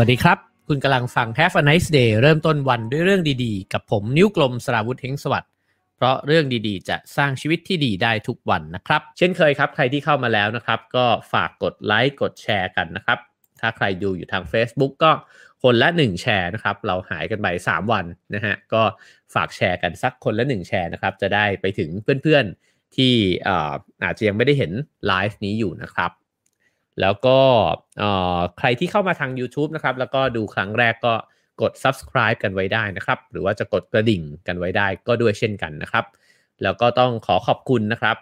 สวัสดีครับ คุณกำลังฟัง Have a nice day เริ่มต้นวันด้วยเรื่องดีๆ กับผมนิ้วกลมสราวุธเฮงสวัสดิ์เพราะเรื่องดีๆ จะสร้างชีวิตที่ดีได้ทุกวันนะครับ เช่นเคยครับ ใครที่เข้ามาแล้วนะครับ ก็ฝากกดไลค์กดแชร์กันนะครับ ถ้าใครดูอยู่ทาง Facebook ก็คนละ 1 แชร์นะครับ เราหายกันไป 3 วันนะฮะก็ฝากแชร์กันสักคนละ 1 แชร์นะครับ จะได้ไปถึงเพื่อนๆที่อาจจะยังไม่ได้เห็นไลฟ์นี้อยู่นะครับ แล้วก็ใครที่เข้ามาทาง YouTube นะครับ แล้วก็ดูครั้งแรกก็กด subscribe กันไว้ได้นะครับ หรือว่าจะกดกระดิ่งกันไว้ได้ก็ด้วยเช่นกันนะครับ แล้วก็ต้องขอขอบคุณนะครับ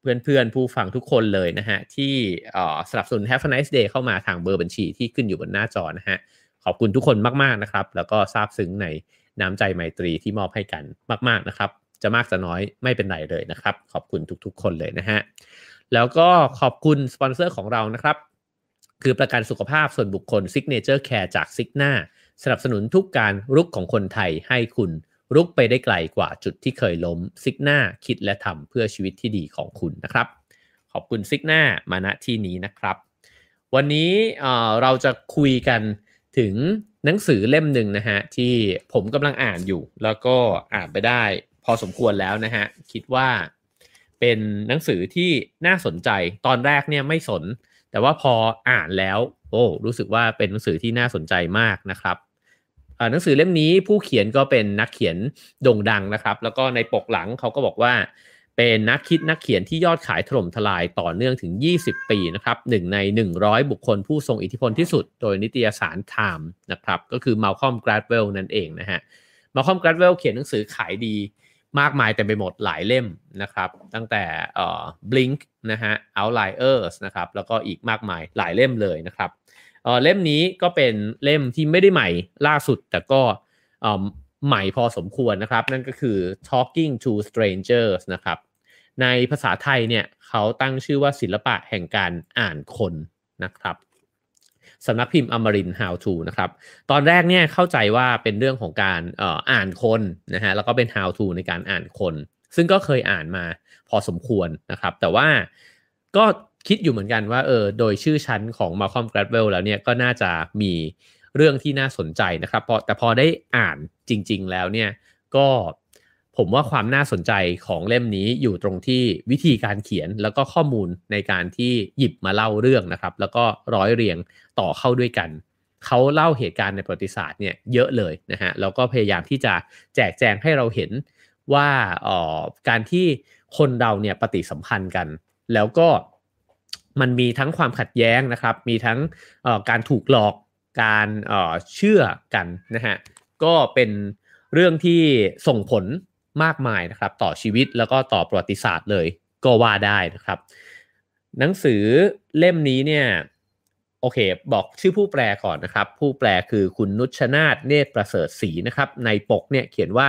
เพื่อนๆ ผู้ฟังทุกคนเลยนะฮะ ที่สนับสนุน Have a nice day เข้ามาทางเบอร์บัญชีที่ขึ้นอยู่บนหน้าจอนะฮะ ขอบคุณทุกคนมากๆนะครับ แล้วก็ซาบซึ้งในน้ำใจไมตรีที่มอบให้กันมาก ๆนะครับ จะมากจะน้อยไม่เป็นไรเลยนะครับ ขอบคุณทุกๆ คนเลยนะฮะ แล้วก็ขอบคุณสปอนเซอร์ของเรานะครับ คือประกันสุขภาพส่วนบุคคล Signature Care จาก Signa สนับสนุนทุกการรุกของคนไทยให้คุณรุกไปได้ไกลกว่าจุดที่เคยล้มซิกหน้าคิดและทำเพื่อชีวิตที่ดีของคุณนะครับ ขอบคุณซิกหน้ามาณที่นี้นะครับ วันนี้เราจะคุยกันถึงหนังสือเล่มหนึ่งนะฮะที่ผมกำลังอ่านอยู่ แล้วก็อ่านไปได้ พอสมควรแล้วนะฮะคิดว่า เป็นหนังสือที่น่าสนใจตอนแรกเนี่ยไม่สน แต่ว่าพออ่านแล้ว โอ้รู้สึกว่าเป็นหนังสือที่น่าสนใจมากนะครับหนังสือเล่มนี้ผู้เขียนก็เป็นนักเขียนโด่งดังนะครับ แล้วก็ในปกหลังเขาก็บอกว่า เป็นนักคิดนักเขียนที่ยอดขายถล่มทลายต่อเนื่องถึง 20 ปีนะครับหนึ่งใน 100 บุคคลผู้ทรงอิทธิพลที่สุด โดยนิตยสารไทม์นะครับก็คือมาลคอมกราดเวลนั่นเองนะฮะมาลคอมกราดเวลเขียนหนังสือขายดี มากมายแต่ไปหมดหลายเล่มนะครับ ตั้งแต่เอ่อ Blink นะฮะ Outliers นะครับ แล้วก็อีกมากมายหลายเล่มเลยนะครับเออเล่มนี้ก็เป็นเล่มที่ไม่ได้ใหม่ล่าสุด แต่ก็เออใหม่พอสมควรนะครับ นั่นก็คือ Talking to Strangers นะครับ ในภาษาไทยเนี่ยเขาตั้งชื่อว่าศิลปะแห่งการอ่านคนนะครับ สำนักพิมพ์อมริน How to นะครับ ตอนแรกเนี่ยเข้าใจว่าเป็นเรื่องของการอ่านคนนะฮะแล้วก็เป็น How to ในการอ่านคน ซึ่งก็เคยอ่านมาพอสมควรนะครับ แต่ว่าก็คิดอยู่เหมือนกันว่าเออโดยชื่อชั้นของ Malcolm Gladwell แล้วเนี่ยก็น่าจะมีเรื่องที่น่าสนใจนะครับพอแต่พอได้อ่านจริง ๆ แล้วเนี่ยก็ ผมว่าความน่าสนใจของเล่มนี้อยู่ตรงที่วิธีการเขียนแล้วก็ข้อมูลในการที่หยิบมาเล่าเรื่องนะครับ แล้วก็ร้อยเรียงต่อเข้าด้วยกัน เขาเล่าเหตุการณ์ในประวัติศาสตร์เนี่ยเยอะเลยนะฮะแล้วก็พยายามที่จะแจกแจงให้เราเห็นว่าออการที่คนเราเนี่ยปฏิสัมพันธ์กัน แล้วก็มันมีทั้งความขัดแย้งนะครับ มีทั้งการถูกหลอกการเชื่อกันนะฮะก็เป็นเรื่องที่ส่งผล มากมายนะครับ ต่อชีวิตแล้วก็ต่อประวัติศาสตร์เลยก็ว่าได้นะครับ หนังสือเล่มนี้เนี่ยโอเค บอกชื่อผู้แปลก่อนนะครับ ผู้แปลคือคุณนุชนาธเนตรประเสริฐศรีนะครับ ในปกเนี่ยเขียนว่า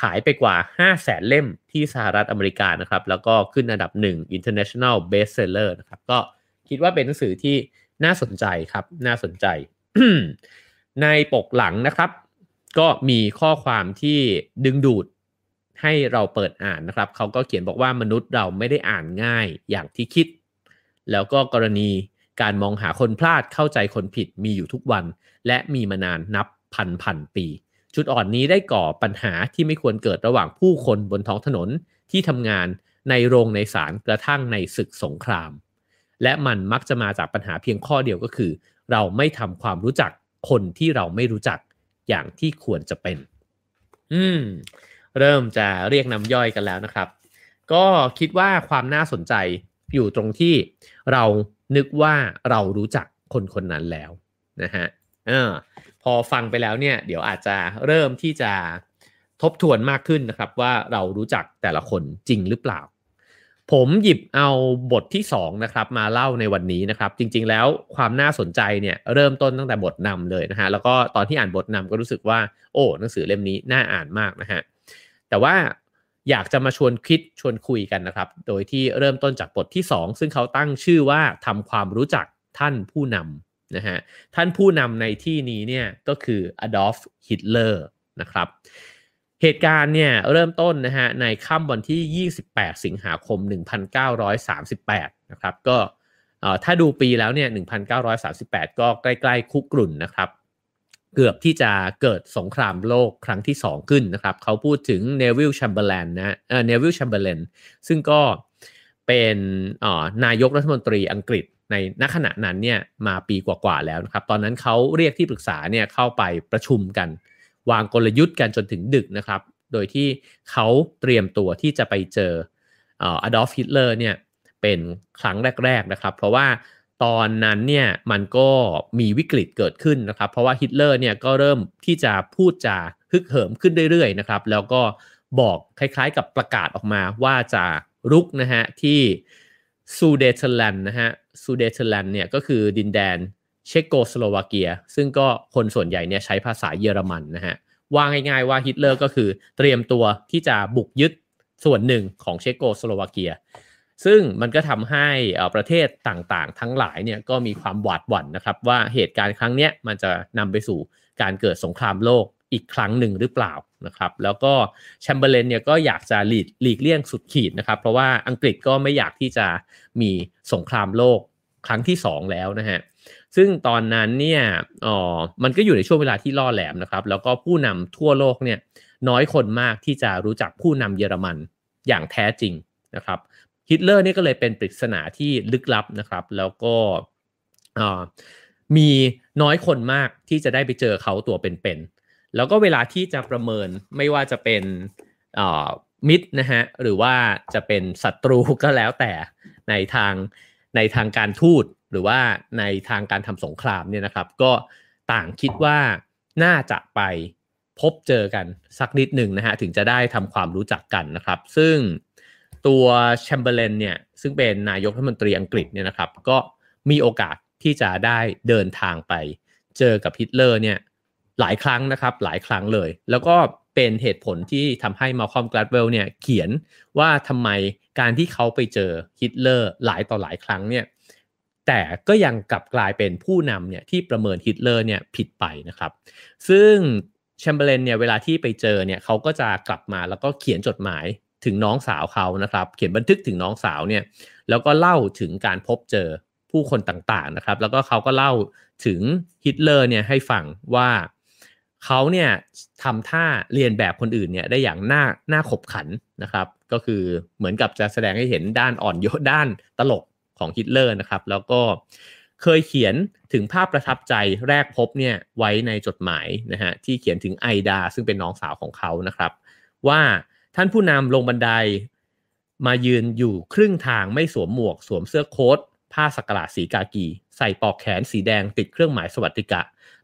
ขายไปกว่า 5 0 0แสนเล่มที่สหรัฐอเมริกานะครับ แล้วก็ขึ้นอันดับ 1 international bestseller นะครับ ก็คิดว่าเป็นหนังสือที่น่าสนใจครับ น่าสนใจ ในปกหลังนะครับ ก็มีข้อความที่ดึงดูด ให้เราเปิดอ่านนะครับเขาก็เขียนบอกว่ามนุษย์เราไม่ได้อ่านง่ายอย่างที่คิด แล้วก็กรณีการมองหาคนพลาดเข้าใจคนผิดมีอยู่ทุกวัน และมีมานานนับพันพันปี จุดอ่อนนี้ได้ก่อปัญหาที่ไม่ควรเกิดระหว่างผู้คนบนท้องถนนที่ทำงานในโรงในศาลกระทั่งในศึกสงคราม และมันมักจะมาจากปัญหาเพียงข้อเดียวก็คือ เราไม่ทำความรู้จักคนที่เราไม่รู้จักอย่างที่ควรจะเป็น อืม เริ่มจะเรียกน้ำย่อยกันแล้วนะครับ ก็คิดว่าความน่าสนใจอยู่ตรงที่เรานึกว่าเรารู้จักคนคนนั้นแล้วนะฮะออพอฟังไปแล้วเนี่ยเดี๋ยวอาจจะเริ่มที่จะทบทวนมากขึ้นนะครับว่าเรารู้จักแต่ละคนจริงหรือเปล่า ผมหยิบเอาบทที่2นะครับมาเล่าในวันนี้นะครับ จริงๆแล้วความน่าสนใจเนี่ยเริ่มต้นตั้งแต่บทนำเลยนะฮะแล้วก็ตอนที่อ่านบทนำก็รู้สึกว่า โอ้หนังสือเล่มนี้น่าอ่านมากนะฮะ แต่ว่าอยากจะมาชวนคิดชวนคุยกันนะครับ โดยที่เริ่มต้นจากบทที่ 2 ซึ่งเขาตั้งชื่อว่าทำความรู้จักท่านผู้นำนะฮะท่านผู้นำในที่นี้เนี่ยก็คืออดอล์ฟฮิตเลอร์นะครับเหตุการณ์เนี่ยเริ่มต้นนะฮะในค่ำวันที่ 28 สิงหาคม 1938 นะครับก็ถ้าดูปีแล้วเนี่ย 1938 ก็ใกล้ ๆ คุกรุ่นนะครับ เกือบที่จะเกิดสงครามโลกครั้งที่ 2 ขึ้นนะครับ เขาพูดถึงเนวิลแชมเบอร์แลนนะเออเนวิลแชมเบอร์แลนซึ่งก็เป็นนายกรัฐมนตรีอังกฤษในณขณะนั้นเนี่ยมาปีกว่าๆแล้วนะครับ ตอนนั้นเขาเรียกที่ปรึกษาเนี่ยเข้าไปประชุมกัน วางกลยุทธ์กันจนถึงดึกนะครับ โดยที่เขาเตรียมตัวที่จะไปเจออดอล์ฟฮิตเลอร์เนี่ยเป็นครั้งแรก ๆนะครับ เพราะว่า ตอนนั้นเนี่ยมันก็มีวิกฤตเกิดขึ้นนะครับ เพราะว่าฮิตเลอร์เนี่ยก็เริ่มที่จะพูดจาฮึกเหิมขึ้นเรื่อยๆนะครับ แล้วก็บอกคล้ายๆกับประกาศออกมาว่าจะรุกนะฮะที่ซูเดเทแลนด์นะฮะซูเดเทแลนด์เนี่ยก็คือดินแดนเชโกสโลวาเกีย ซึ่งก็คนส่วนใหญ่เนี่ยใช้ภาษาเยอรมันนะฮะว่าง่ายๆว่าฮิตเลอร์ก็คือเตรียมตัวที่จะบุกยึดส่วนหนึ่งของเชโกสโลวาเกีย ซึ่งมันก็ทำให้ประเทศต่างๆ ทั้งหลายเนี่ยก็มีความหวาดหวั่นนะครับ ว่าเหตุการณ์ครั้งนี้มันจะนำไปสู่การเกิดสงครามโลกอีกครั้งหนึ่งหรือเปล่านะครับ แล้วก็แชมเบอร์เลนเนี่ยก็อยากจะหลีกหลีกเลี่ยงสุดขีดนะครับ เพราะว่าอังกฤษก็ไม่อยากที่จะมีสงครามโลกครั้งที่ 2 แล้วนะฮะซึ่งตอนนั้นเนี่ยอ๋อมันก็อยู่ในช่วงเวลาที่ล่อแหลมนะครับ แล้วก็ผู้นำทั่วโลกเนี่ยน้อยคนมากที่จะรู้จักผู้นำเยอรมันอย่างแท้จริงนะครับ ฮิตเลอร์นี่ก็เลยเป็นปริศนาที่ลึกลับนะครับ แล้วก็มีน้อยคนมากที่จะได้ไปเจอเขาตัวเป็นๆแล้วก็เวลาที่จะประเมินไม่ว่าจะเป็นมิตรนะฮะหรือว่าจะเป็นศัตรูก็แล้วแต่ในทางในทางการทูตหรือว่าในทางการทำสงครามเนี่ยนะครับ ก็ต่างคิดว่าน่าจะไปพบเจอกันสักนิดหนึ่งนะฮะถึงจะได้ทำความรู้จักกันนะครับ ซึ่ง ตัวแชมเบอร์เลนเนี่ยซึ่งเป็นนายกรัฐมนตรีอังกฤษเนี่ยนะครับ ก็มีโอกาสที่จะได้เดินทางไปเจอกับฮิตเลอร์เนี่ยหลายครั้งนะครับหลายครั้งเลย แล้วก็เป็นเหตุผลที่ทำให้มัลคอมแกลดเวลล์เนี่ยเขียนว่าทำไมการที่เขาไปเจอฮิตเลอร์หลายต่อหลายครั้งเนี่ยแต่ก็ยังกลับกลายเป็นผู้นำเนี่ยที่ประเมินฮิตเลอร์เนี่ยผิดไปนะครับ ซึ่งแชมเบอร์เลนเนี่ยเวลาที่ไปเจอเนี่ยเขาก็จะกลับมาแล้วก็เขียนจดหมาย ถึงน้องสาวเขานะครับ เขียนบันทึกถึงน้องสาวเนี่ย แล้วก็เล่าถึงการพบเจอผู้คนต่างๆนะครับ แล้วก็เขาก็เล่าถึงฮิตเลอร์เนี่ยให้ฟังว่าเขาเนี่ยทำท่าเรียนแบบคนอื่นเนี่ยได้อย่างน่าน่าขบขันนะครับ ก็คือเหมือนกับจะแสดงให้เห็นด้านอ่อนโยนด้านตลกของฮิตเลอร์นะครับ แล้วก็เคยเขียนถึงภาพประทับใจแรกพบเนี่ยไว้ในจดหมายนะฮะที่เขียนถึงไอดา ซึ่งเป็นน้องสาวของเขานะครับ ว่า ท่านผู้นำลงบันไดมายืนอยู่ครึ่งทางไม่สวมหมวก สวมเสื้อโค้ทผ้าสักหลาดสีกากี ใส่ปอกแขนสีแดงติดเครื่องหมายสวัสดิกะ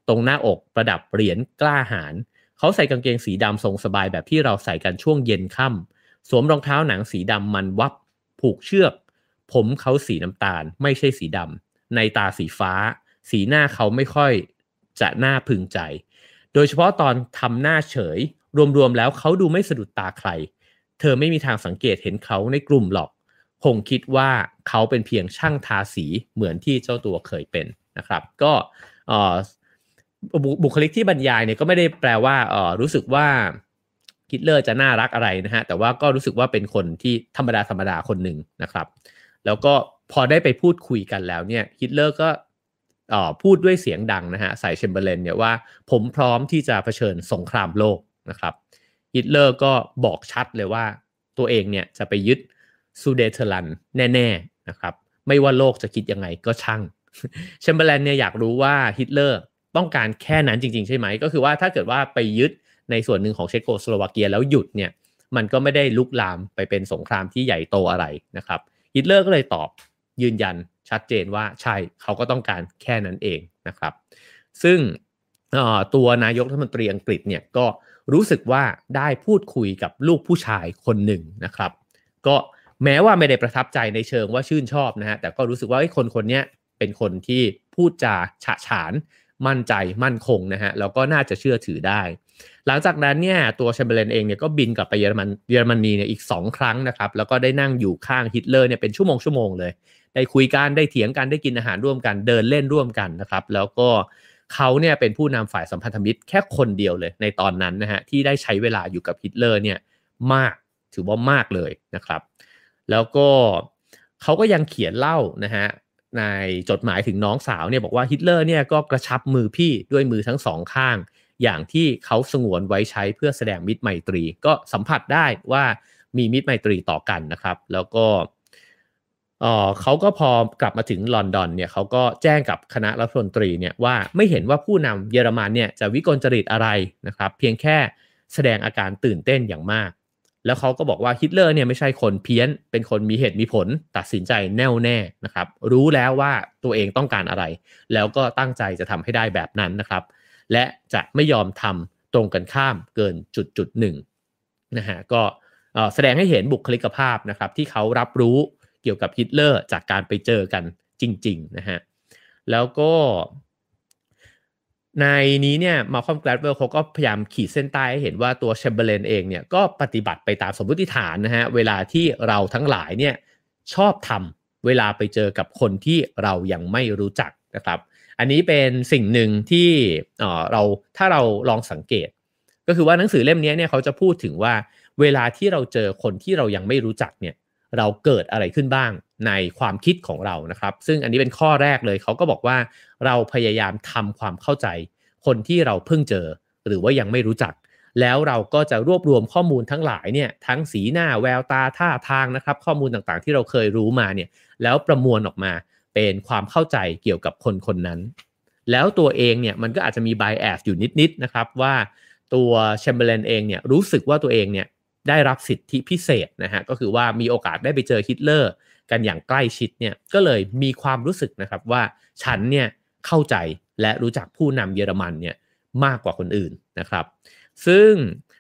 ตรงหน้าอกประดับเหรียญกล้าหาญเขาใส่กางเกงสีดำทรงสบายแบบที่เราใส่กันช่วงเย็นค่ำสวมรองเท้าหนังสีดำมันวับ ผูกเชือก ผมเขาสีน้ำตาล ไม่ใช่สีดำในตาสีฟ้า สีหน้าเขาไม่ค่อยจะน่าพึงใจ โดยเฉพาะตอนทำหน้าเฉย รวมๆแล้วเขาดูไม่สะดุดตาใคร เธอไม่มีทางสังเกตเห็นเขาในกลุ่มหรอก คงคิดว่าเขาเป็นเพียงช่างทาสีเหมือนที่เจ้าตัวเคยเป็นนะครับ ก็บุคลิกที่บรรยายเนี่ยก็ไม่ได้แปลว่ารู้สึกว่าฮิตเลอร์จะน่ารักอะไรนะฮะ แต่ว่าก็รู้สึกว่าเป็นคนที่ธรรมดาธรรมดาคนหนึ่งนะครับ แล้วก็พอได้ไปพูดคุยกันแล้วเนี่ยฮิตเลอร์ก็พูดด้วยเสียงดังนะฮะใส่เชมเบอร์เลนเนี่ยว่าผมพร้อมที่จะเผชิญสงครามโลก นะครับฮิตเลอร์ก็บอกชัดเลยว่าตัวเองเนี่ยจะไปยึดซูเดเทแลนด์แน่ๆนะครับไม่ว่าโลกจะคิดยังไงก็ช่างแชมเบอร์แลนเนี่ยอยากรู้ว่าฮิตเลอร์ต้องการแค่นั้นจริงๆ ใช่ไหม ก็คือว่าถ้าเกิดว่าไปยึดในส่วนหนึ่งของเชโกสโลวาเกียแล้วหยุดเนี่ยมันก็ไม่ได้ลุกลามไปเป็นสงครามที่ใหญ่โตอะไรนะครับฮิตเลอร์ก็เลยตอบยืนยันชัดเจนว่าใช่เขาก็ต้องการแค่นั้นเองนะครับ ซึ่งตัวนายกรัฐมนตรีอังกฤษเนี่ยก็ รู้สึกว่าได้พูดคุยกับลูกผู้ชายคนหนึ่งนะครับ ก็แม้ว่าไม่ได้ประทับใจในเชิงว่าชื่นชอบนะฮะแต่ก็รู้สึกว่าไอ้คนคนนี้เป็นคนที่พูดจาฉะฉาน มั่นใจมั่นคงนะฮะแล้วก็น่าจะเชื่อถือได้ หลังจากนั้นเนี่ยตัวแชมเบอร์เลนเองเนี่ยก็บินกลับไปเยอรมันเยอรมนีเนี่ยอีก 2 ครั้งนะครับแล้วก็ได้นั่งอยู่ข้างฮิตเลอร์เนี่ยเป็นชั่วโมงชั่วโมงเลย ได้คุยกันได้เถียงกันได้กินอาหารร่วมกันเดินเล่นร่วมกันนะครับแล้วก็ เขาเนี่ยเป็นผู้นำฝ่ายสัมพันธมิตรแค่คนเดียวเลยในตอนนั้นนะฮะที่ได้ใช้เวลาอยู่กับฮิตเลอร์เนี่ยมากถือว่ามากเลยนะครับ แล้วก็เขาก็ยังเขียนเล่านะฮะในจดหมายถึงน้องสาวเนี่ยบอกว่าฮิตเลอร์เนี่ยก็กระชับมือพี่ด้วยมือทั้งสองข้าง อย่างที่เขาสงวนไว้ใช้เพื่อแสดงมิตรไมตรี ก็สัมผัสได้ว่ามีมิตรไมตรีต่อกันนะครับ แล้วก็เขาก็พอกลับมาถึงลอนดอนเนี่ยเขาก็แจ้งกับคณะรัฐมนตรีเนี่ยว่าไม่เห็นว่าผู้นำเยอรมันเนี่ยจะวิกลจริตอะไรนะครับ เพียงแค่แสดงอาการตื่นเต้นอย่างมาก แล้วเขาก็บอกว่าฮิตเลอร์เนี่ยไม่ใช่คนเพี้ยน เป็นคนมีเหตุมีผล ตัดสินใจแน่วแน่นะครับ รู้แล้วว่าตัวเองต้องการอะไร แล้วก็ตั้งใจจะทำให้ได้แบบนั้นนะครับ และจะไม่ยอมทำตรงกันข้ามเกินจุดจุดหนึ่งนะฮะก็แสดงให้เห็นบุคลิกภาพนะครับที่เขารับรู้ เกี่ยวกับฮิตเลอร์จากการไปเจอกันจริงๆนะฮะแล้วก็ในนี้เนี่ยมัลคอมแกลดเวลล์เขาก็พยายามขีดเส้นใต้ให้เห็นว่าตัวแชมเบอร์เลนเองเนี่ยก็ปฏิบัติไปตามสมมติฐานนะฮะเวลาที่เราทั้งหลายเนี่ยชอบทำเวลาไปเจอกับคนที่เรายังไม่รู้จักนะครับ อันนี้เป็นสิ่งหนึ่งที่เราถ้าเราลองสังเกต ก็คือว่าหนังสือเล่มนี้เนี่ยเขาจะพูดถึงว่าเวลาที่เราเจอคนที่เรายังไม่รู้จักเนี่ย เราเกิดอะไรขึ้นบ้างในความคิดของเรานะครับ ซึ่งอันนี้เป็นข้อแรกเลยเขาก็บอกว่าเราพยายามทำความเข้าใจ คนที่เราเพิ่งเจอ หรือว่ายังไม่รู้จัก แล้วเราก็จะรวบรวมข้อมูลทั้งหลายเนี่ยทั้งสีหน้าแววตาท่าทางนะครับ ข้อมูลต่างๆ ที่เราเคยรู้มาเนี่ยแล้วประมวลออกมาเป็นความเข้าใจเกี่ยวกับคนคนนั้น แล้วตัวเองเนี่ยมันก็อาจจะมี bias อยู่นิดๆนะครับว่าตัวแชมเบอร์เลนเองเนี่ยรู้สึกว่าตัวเองเนี่ย ได้รับสิทธิพิเศษนะฮะก็คือว่ามีโอกาสได้ไปเจอฮิตเลอร์กันอย่างใกล้ชิดเนี่ยก็เลยมีความรู้สึกนะครับว่าฉันเนี่ยเข้าใจและรู้จักผู้นำเยอรมันเนี่ยมากกว่าคนอื่นนะครับ ซึ่ง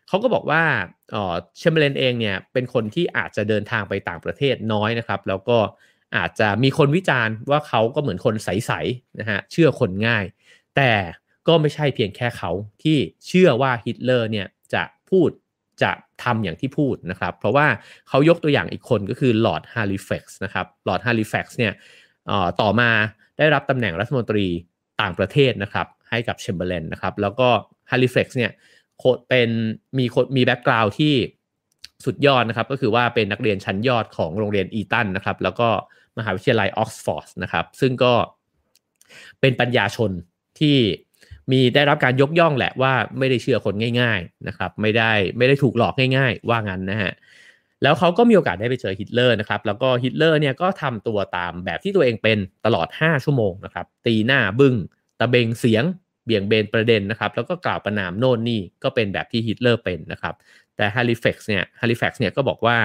เขาก็บอกว่าแชมเบอร์เลนเองเนี่ยเป็นคนที่อาจจะเดินทางไปต่างประเทศน้อยนะครับ แล้วก็อาจจะมีคนวิจารณ์ว่าเขาก็เหมือนคนใสๆนะฮะเชื่อคนง่าย แต่ก็ไม่ใช่เพียงแค่เขาที่เชื่อว่าฮิตเลอร์เนี่ยจะพูด จะทำอย่างที่พูดนะครับ เพราะว่าเขายกตัวอย่างอีกคนก็คือลอร์ดฮาริแฟกซ์นะครับลอร์ดฮาริแฟกซ์เนี่ยต่อมาได้รับตำแหน่งรัฐมนตรีต่างประเทศนะครับให้กับเชมเบอร์เลนนะครับแล้วก็ฮาริแฟกซ์เนี่ยโคเป็นมีมี background ที่สุดยอดนะครับก็คือว่าเป็นนักเรียนชั้นยอดของโรงเรียนอีตันนะครับแล้วก็มหาวิทยาลัยออกซฟอร์ดนะครับซึ่งก็เป็นปัญญาชนที่ มีได้รับการยกย่องแหละว่าไม่ได้เชื่อคนง่าย ๆนะครับ ไม่ได้ไม่ได้ถูกหลอกง่าย ๆ ว่างั้นนะฮะแล้วเขาก็มีโอกาสได้ไปเจอฮิตเลอร์นะครับ แล้วก็ฮิตเลอร์เนี่ยก็ทำตัวตามแบบที่ตัวเองเป็นตลอด 5 ชั่วโมงนะครับ ตีหน้าบึ้ง ตะเบ็งเสียง เบี่ยงเบนประเด็นนะครับ แล้วก็กล่าวประนามโน่นนี่ก็เป็นแบบที่ฮิตเลอร์เป็นนะครับ แต่ฮาริแฟกซ์เนี่ยฮาริแฟกซ์เนี่ยก็บอกว่า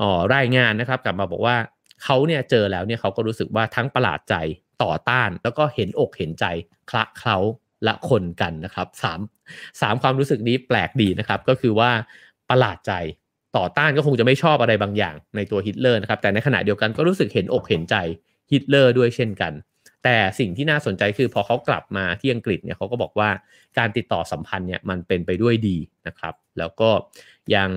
อ๋อรายงานนะครับกลับมาบอกว่าเขาเนี่ยเจอแล้วเนี่ยเขาก็รู้สึกว่าทั้งประหลาดใจต่อต้าน แล้วก็เห็นอกเห็นใจคละเคล้า ละคนกันนะครับสามสามความรู้สึกนี้แปลกดีนะครับ ก็คือว่าประหลาดใจต่อต้านก็คงจะไม่ชอบอะไรบางอย่างในตัวฮิตเลอร์นะครับ แต่ในขณะเดียวกันก็รู้สึกเห็นอกเห็นใจฮิตเลอร์ด้วยเช่นกัน แต่สิ่งที่น่าสนใจคือพอเขากลับมาที่อังกฤษเนี่ยเขาก็บอกว่าการติดต่อสัมพันธ์เนี่ยมันเป็นไปด้วยดีนะครับ แล้วก็ยัง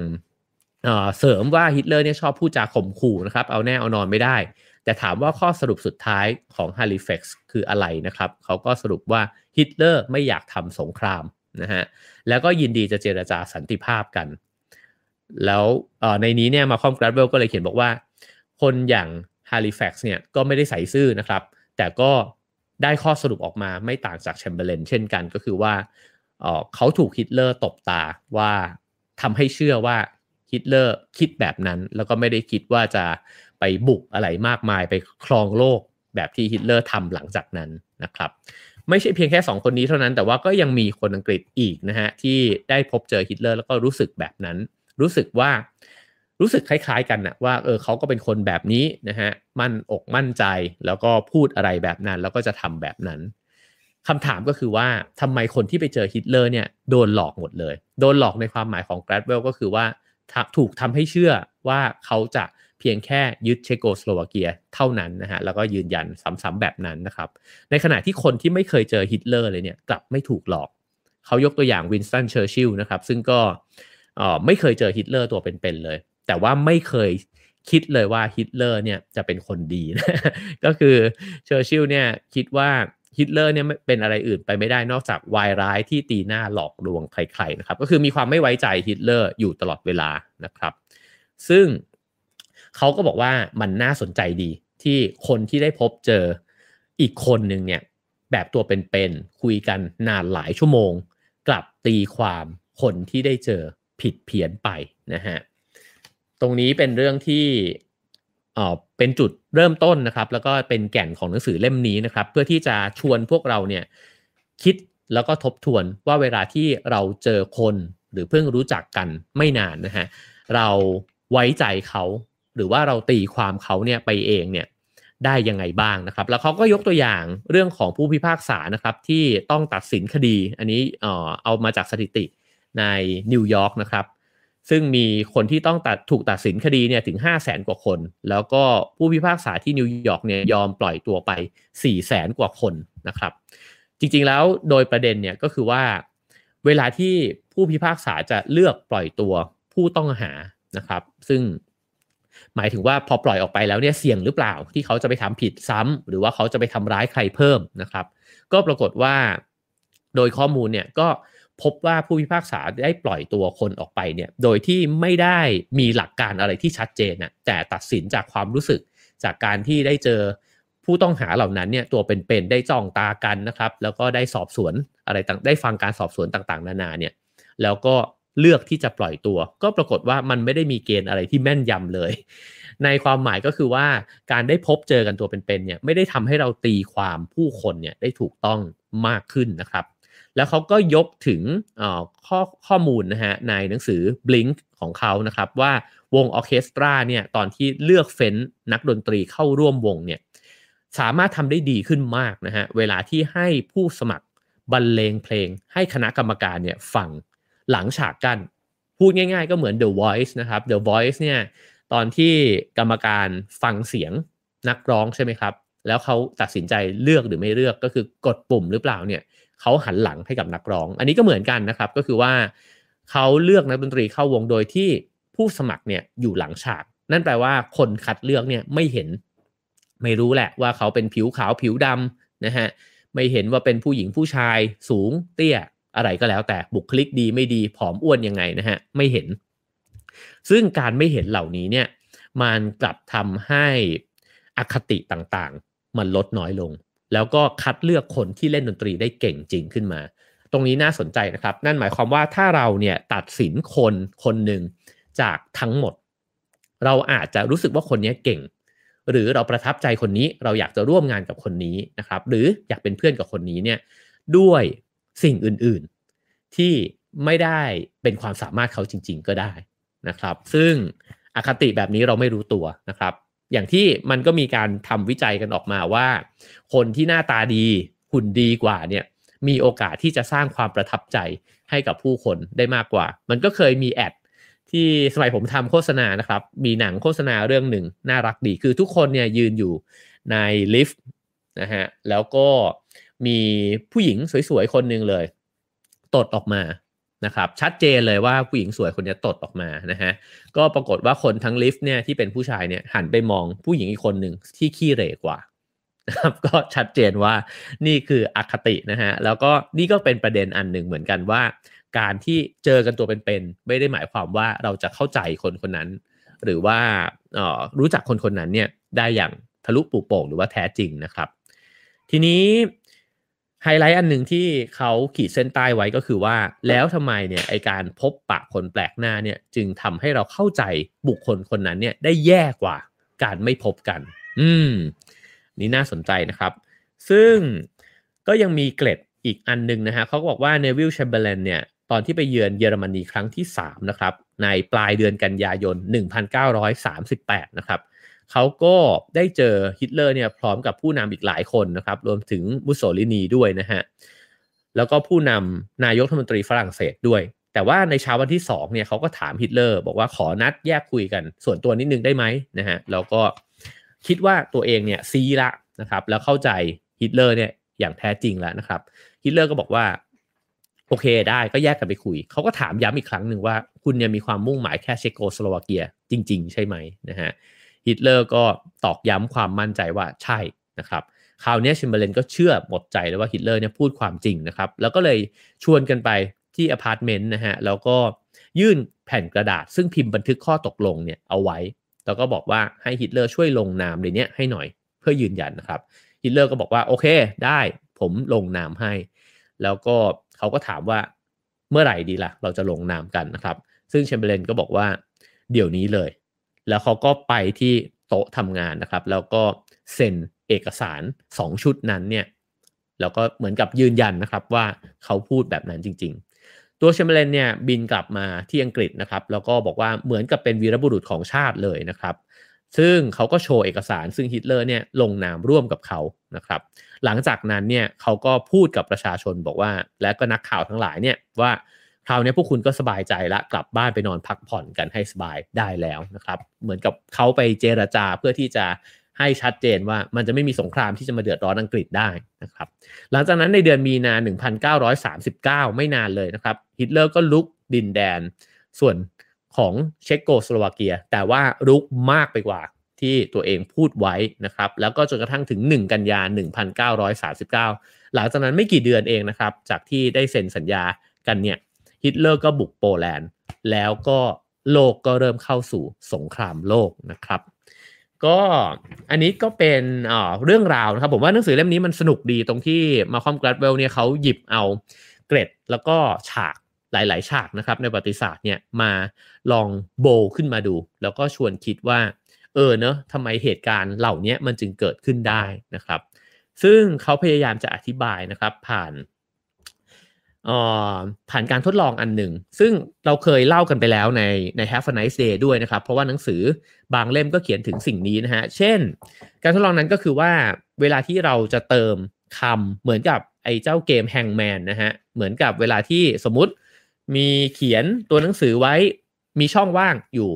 เสริมว่าฮิตเลอร์เนี่ยชอบพูดจาข่มขู่นะครับ เอาแน่เอานอนไม่ได้ แต่ถามว่าข้อสรุปสุดท้ายของฮาริเฟกซ์คืออะไรนะครับ เขาก็สรุปว่าฮิตเลอร์ไม่อยากทำสงครามนะฮะแล้วก็ยินดีจะเจรจาสันติภาพกัน แล้วในนี้เนี่ยมาคอมกราดเวลก็เลยเขียนบอกว่า คนอย่างฮาริแฟกซ์เนี่ยก็ไม่ได้ใส่ซื่อนะครับ แต่ก็ได้ข้อสรุปออกมาไม่ต่างจากแชมเบอร์เลนเช่นกันก็คือว่าเขาถูกฮิตเลอร์ตบตาว่าทำให้เชื่อว่าฮิตเลอร์คิดแบบนั้น แล้วก็ไม่ได้คิดว่าจะ ไปบุกอะไรมากมายไปครองโลกแบบที่ฮิตเลอร์ทำหลังจากนั้นนะครับ ไม่ใช่เพียงแค่ 2 คนนี้เท่านั้นแต่ว่าก็ยังมีคนอังกฤษอีกนะฮะที่ได้พบเจอฮิตเลอร์แล้วก็รู้สึกแบบนั้น รู้สึกว่ารู้สึกคล้าย ๆ กันนะว่าเออเขาก็เป็นคนแบบนี้นะฮะมั่นอกมั่นใจแล้วก็พูดอะไรแบบนั้น แล้วก็จะทำแบบนั้นคำถามก็คือว่าทำไมคนที่ไปเจอฮิตเลอร์เนี่ยโดนหลอกหมดเลย โดนหลอกในความหมายของแกลดเวลล์ก็คือว่าถูกทำให้เชื่อว่าเขาจะ เพียงแค่ยึดเชโกสโลวาเกียเท่านั้นนะฮะแล้วก็ยืนยันซ้ำๆแบบนั้นนะครับ ในขณะที่คนที่ไม่เคยเจอฮิตเลอร์เลยเนี่ยกลับไม่ถูกหลอก เขายกตัวอย่างวินสตันเชอร์ชิลนะครับซึ่งก็ไม่เคยเจอฮิตเลอร์ตัวเป็นๆเลย แต่ว่าไม่เคยคิดเลยว่าฮิตเลอร์เนี่ยจะเป็นคนดีนะก็คือเชอร์ชิลเนี่ยคิดว่าฮิตเลอร์เนี่ยเป็นอะไรอื่นไปไม่ได้นอกจากวายร้ายที่ตีหน้าหลอกลวงใครๆนะครับก็คือมีความไม่ไว้ใจฮิตเลอร์อยู่ตลอดเวลานะครับ ซึ่ง เขาก็บอกว่ามันน่าสนใจดีที่คนที่ได้พบเจออีกคนหนึ่งเนี่ยแบบตัวเป็นๆคุยกันนานหลายชั่วโมง กลับตีความคนที่ได้เจอผิดเพี้ยนไปนะฮะตรงนี้เป็นเรื่องที่เออเป็นจุดเริ่มต้นนะครับ แล้วก็เป็นแก่นของหนังสือเล่มนี้นะครับ เพื่อที่จะชวนพวกเราเนี่ยคิดแล้วก็ทบทวนว่าเวลาที่เราเจอคนหรือเพิ่งรู้จักกันไม่นานนะฮะเราไว้ใจเขา หรือว่าเราตีความเขาเนี่ยไปเองเนี่ยได้ยังไงบ้างนะครับ แล้วเขาก็ยกตัวอย่างเรื่องของผู้พิพากษานะครับที่ต้องตัดสินคดี อันนี้เอ่อเอามาจากสถิติในนิวยอร์กนะครับ ซึ่งมีคนที่ต้องตัดถูกตัดสินคดีเนี่ยถึง 5 0 0แสนกว่าคน แล้วก็ผู้พิพากษาที่นิวยอร์กเนี่ยยอมปล่อยตัวไป 4 0 0แสนกว่าคนนะครับ จริงๆแล้วโดยประเด็นเนี่ยก็คือว่าเวลาที่ผู้พิพากษาจะเลือกปล่อยตัวผู้ต้องหานะครับ ซึ่ง หมายถึงว่าพอปล่อยออกไปแล้วเนี่ยเสี่ยงหรือเปล่าที่เขาจะไปทำผิดซ้ำหรือว่าเขาจะไปทำร้ายใครเพิ่มนะครับ ก็ปรากฏว่า โดยข้อมูลเนี่ยก็พบว่าผู้พิพากษาได้ปล่อยตัวคนออกไปเนี่ยโดยที่ไม่ได้มีหลักการอะไรที่ชัดเจนนะแต่ตัดสินจากความรู้สึกจากการที่ได้เจอผู้ต้องหาเหล่านั้นเนี่ยตัวเป็นๆได้จ้องตากันนะครับ แล้วก็ได้สอบสวนอะไรต่างได้ฟังการสอบสวนต่างๆ นานาเนี่ยแล้วก็ เลือกที่จะปล่อยตัว ก็ปรากฏว่ามันไม่ได้มีเกณฑ์อะไรที่แม่นยำเลย ในความหมายก็คือว่าการได้พบเจอกันตัวเป็นๆเนี่ยไม่ได้ทำให้เราตีความผู้คนเนี่ยได้ถูกต้องมากขึ้นนะครับ แล้วเขาก็ยกถึงข้อข้อมูลนะฮะในหนังสือ Blink ของเขานะครับ ว่าวงออเคสตราเนี่ยตอนที่เลือกเฟ้นนักดนตรีเข้าร่วมวงเนี่ยสามารถทำได้ดีขึ้นมากนะฮะเวลาที่ให้ผู้สมัครบรรเลงเพลงให้คณะกรรมการเนี่ยฟัง หลังฉากกันพูดง่าย ๆ ก็เหมือน The Voice นะครับ The Voice เนี่ยตอนที่กรรมการฟังเสียงนักร้องใช่ไหมครับ แล้วเขาตัดสินใจเลือกหรือไม่เลือกก็คือกดปุ่มหรือเปล่าเนี่ยเขาหันหลังให้กับนักร้อง อันนี้ก็เหมือนกันนะครับ ก็คือว่าเขาเลือกนักดนตรีเข้าวงโดยที่ผู้สมัครเนี่ยอยู่หลังฉาก นั่นแปลว่าคนคัดเลือกเนี่ยไม่เห็น ไม่รู้แหละว่าเขาเป็นผิวขาวผิวดำนะฮะไม่เห็นว่าเป็นผู้หญิงผู้ชายสูงเตี้ย อะไรก็แล้วแต่บุคลิกดีไม่ดีผอมอ้วนยังไงนะฮะไม่เห็น ซึ่งการไม่เห็นเหล่านี้เนี่ยมันกลับทำให้อคติต่างๆ มันลดน้อยลง แล้วก็คัดเลือกคนที่เล่นดนตรีได้เก่งจริงขึ้นมา ตรงนี้น่าสนใจนะครับ นั่นหมายความว่าถ้าเราเนี่ยตัดสินคนคนหนึ่งจากทั้งหมด เราอาจจะรู้สึกว่าคนนี้เก่ง หรือเราประทับใจคนนี้เราอยากจะร่วมงานกับคนนี้นะครับ หรืออยากเป็นเพื่อนกับคนนี้เนี่ยด้วย สิ่งอื่นๆ ที่ไม่ได้เป็นความสามารถเขาจริง ๆ ก็ได้นะครับ ซึ่งอคติแบบนี้เราไม่รู้ตัวนะครับ อย่างที่มันก็มีการทำวิจัยกันออกมาว่า คนที่หน้าตาดีหุ่นดีกว่าเนี่ยมีโอกาสที่จะสร้างความประทับใจให้กับผู้คนได้มากกว่า มันก็เคยมีแอดที่สมัยผมทำโฆษณานะครับ มีหนังโฆษณาเรื่องหนึ่งน่ารักดี คือทุกคนเนี่ยยืนอยู่ในลิฟต์นะฮะ แล้วก็ มีผู้หญิงสวยๆคนหนึ่งเลย ตดออกมานะครับชัดเจนเลยว่าผู้หญิงสวยคนนี้ตดออกมานะฮะก็ปรากฏว่าคนทั้งลิฟต์เนี่ยที่เป็นผู้ชายเนี่ยหันไปมองผู้หญิงอีกคนหนึ่งที่ขี้เหร่กว่านะครับก็ชัดเจนว่านี่คืออคตินะฮะแล้วก็นี่ก็เป็นประเด็นอันหนึ่งเหมือนกันว่า การที่เจอกันตัวเป็นๆไม่ได้หมายความว่าเราจะเข้าใจคนคนนั้น หรือว่ารู้จักคนคนนั้นเนี่ยได้อย่างทะลุปูโป่งหรือว่าแท้จริงนะครับ ทีนี้ ไฮไลท์อันหนึ่งที่เขาขีดเส้นใต้ไว้ก็คือว่า แล้วทำไมเนี่ยไอการพบปะคนแปลกหน้าเนี่ย จึงทำให้เราเข้าใจบุคคลคนนั้นเนี่ยได้แย่กว่าการไม่พบกัน อืม นี่น่าสนใจนะครับ ซึ่งก็ยังมีเกร็ดอีกอันนึงนะฮะเขาบอกว่าเนวิลแชมเบอร์เลนเนี่ยตอนที่ไปเยือนเยอรมนีครั้งที่ 3 นะครับ ในปลายเดือนกันยายน 1938 นะครับ เขาก็ได้เจอฮิตเลอร์เนี่ยพร้อมกับผู้นำอีกหลายคนนะครับ รวมถึงมุสโสลินีด้วยนะฮะ แล้วก็ผู้นำนายกรัฐมนตรีฝรั่งเศสด้วย แต่ว่าในเช้าวันที่2เนี่ยเขาก็ถามฮิตเลอร์บอกว่าขอนัดแยกคุยกัน ส่วนตัวนิดนึงได้ไหมนะฮะ แล้วก็คิดว่าตัวเองเนี่ยซี้ละนะครับ แล้วเข้าใจฮิตเลอร์เนี่ยอย่างแท้จริงแล้วนะครับฮิตเลอร์ก็บอกว่าโอเคได้ก็แยกกันไปคุย เขาก็ถามย้ำอีกครั้งหนึ่งว่า คุณเนี่ยมีความมุ่งหมายแค่เชโกสโลวาเกียจริง ๆ ใช่ไหมนะฮะ ฮิตเลอร์ก็ตอกย้ำความมั่นใจว่าใช่นะครับคราวนี้แชมเบอร์เลนก็เชื่อหมดใจเลยว่าฮิตเลอร์เนี่ยพูดความจริงนะครับ แล้วก็เลยชวนกันไปที่อพาร์ตเมนต์นะฮะแล้วก็ยื่นแผ่นกระดาษ ซึ่งพิมพ์บันทึกข้อตกลงเนี่ยเอาไว้ แล้วก็บอกว่าให้ฮิตเลอร์ช่วยลงนามในเนี้ยให้หน่อยเพื่อยืนยันนะครับฮิตเลอร์ก็บอกว่าโอเคได้ผมลงนามให้ แล้วก็เขาก็ถามว่าเมื่อไหร่ดีล่ะ เราจะลงนามกันนะครับ ซึ่งแชมเบอร์เลนก็บอกว่าเดี๋ยวนี้เลย แล้วเขาก็ไปที่โต๊ะทำงานนะครับ แล้วก็เซ็นเอกสาร 2 ชุดนั้นเนี่ยแล้วก็เหมือนกับยืนยันนะครับว่าเขาพูดแบบนั้นจริง ๆ ตัวแชมเบรนเนี่ยบินกลับมาที่อังกฤษนะครับแล้วก็บอกว่าเหมือนกับเป็นวีรบุรุษของชาติเลยนะครับ ซึ่งเขาก็โชว์เอกสารซึ่งฮิตเลอร์เนี่ยลงนามร่วมกับเขานะครับ หลังจากนั้นเนี่ยเขาก็พูดกับประชาชนบอกว่า และก็นักข่าวทั้งหลายเนี่ยว่า คราวนี้พวกคุณก็สบายใจละกลับบ้านไปนอนพักผ่อนกันให้สบายได้แล้วนะครับ เหมือนกับเขาไปเจรจาเพื่อที่จะให้ชัดเจนว่ามันจะไม่มีสงครามที่จะมาเดือดร้อนอังกฤษได้นะครับ หลังจากนั้นในเดือนมีนา 1939 ไม่นานเลยนะครับ ฮิตเลอร์ก็รุกดินแดน ส่วนของเช็กโกสโลวาเกีย แต่ว่ารุกมากไปกว่าที่ตัวเองพูดไว้นะครับ แล้วก็จนกระทั่งถึง 1 กันยา 1939 หลังจากนั้นไม่กี่เดือนเองนะครับ จากที่ได้เซ็นสัญญากันเนี่ย ฮิตเลอร์ก็บุกโปแลนด์ แล้วก็โลกก็เริ่มเข้าสู่สงครามโลกนะครับ ก็อันนี้ก็เป็นเรื่องราวนะครับ ผมว่าหนังสือเล่มนี้มันสนุกดีตรงที่มาคอมกราดเวลเนี่ยเขาหยิบเอาเกร็ดแล้วก็ฉากหลาย ๆ ฉากนะครับ ในประวัติศาสตร์เนี่ยมาลองโบขึ้นมาดู แล้วก็ชวนคิดว่า เออเนอะทำไมเหตุการณ์เหล่านี้มันจึงเกิดขึ้นได้นะครับ ซึ่งเขาพยายามจะอธิบายนะครับ ผ่าน ผ่านการทดลองอันหนึ่ง ซึ่งเราเคยเล่ากันไปแล้วในใน Have a nice day ด้วยนะครับ เพราะว่าหนังสือบางเล่มก็เขียนถึงสิ่งนี้นะฮะ เช่น การทดลองนั้นก็คือว่าเวลาที่เราจะเติมคำเหมือนกับไอ้เจ้าเกมแฮงแมนนะฮะ เหมือนกับเวลาที่สมมติมีเขียนตัวหนังสือไว้มีช่องว่างอยู่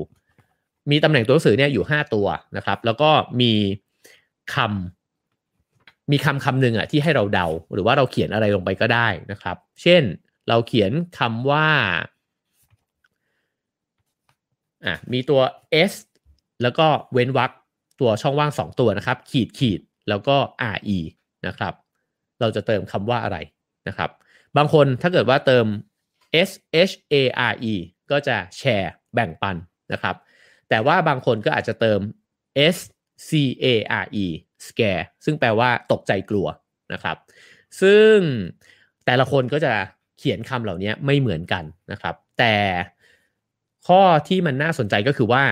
มีตำแหน่งตัวหนังสือเนี่ยอยู่ 5 ตัวนะครับ แล้วก็มีคำ มีคำคำหนึ่งอะที่ให้เราเดา หรือว่าเราเขียนอะไรลงไปก็ได้นะครับ เช่นเราเขียนคำว่าอะมีตัว s แล้วก็เว้นวรรคตัวช่องว่าง 2 ตัวนะครับ ขีดขีดแล้วก็ re นะครับ เราจะเติมคำว่าอะไรนะครับ บางคนถ้าเกิดว่าเติม s h a r e ก็จะแชร์แบ่งปันนะครับ แต่ว่าบางคนก็อาจจะเติม s c a r e scare ซึ่งแปลว่าตกใจกลัวนะครับ ซึ่งแต่ละคนก็จะเขียนคำเหล่านี้ไม่เหมือนกันนะครับ แต่ข้อที่มันน่าสนใจก็คือว่า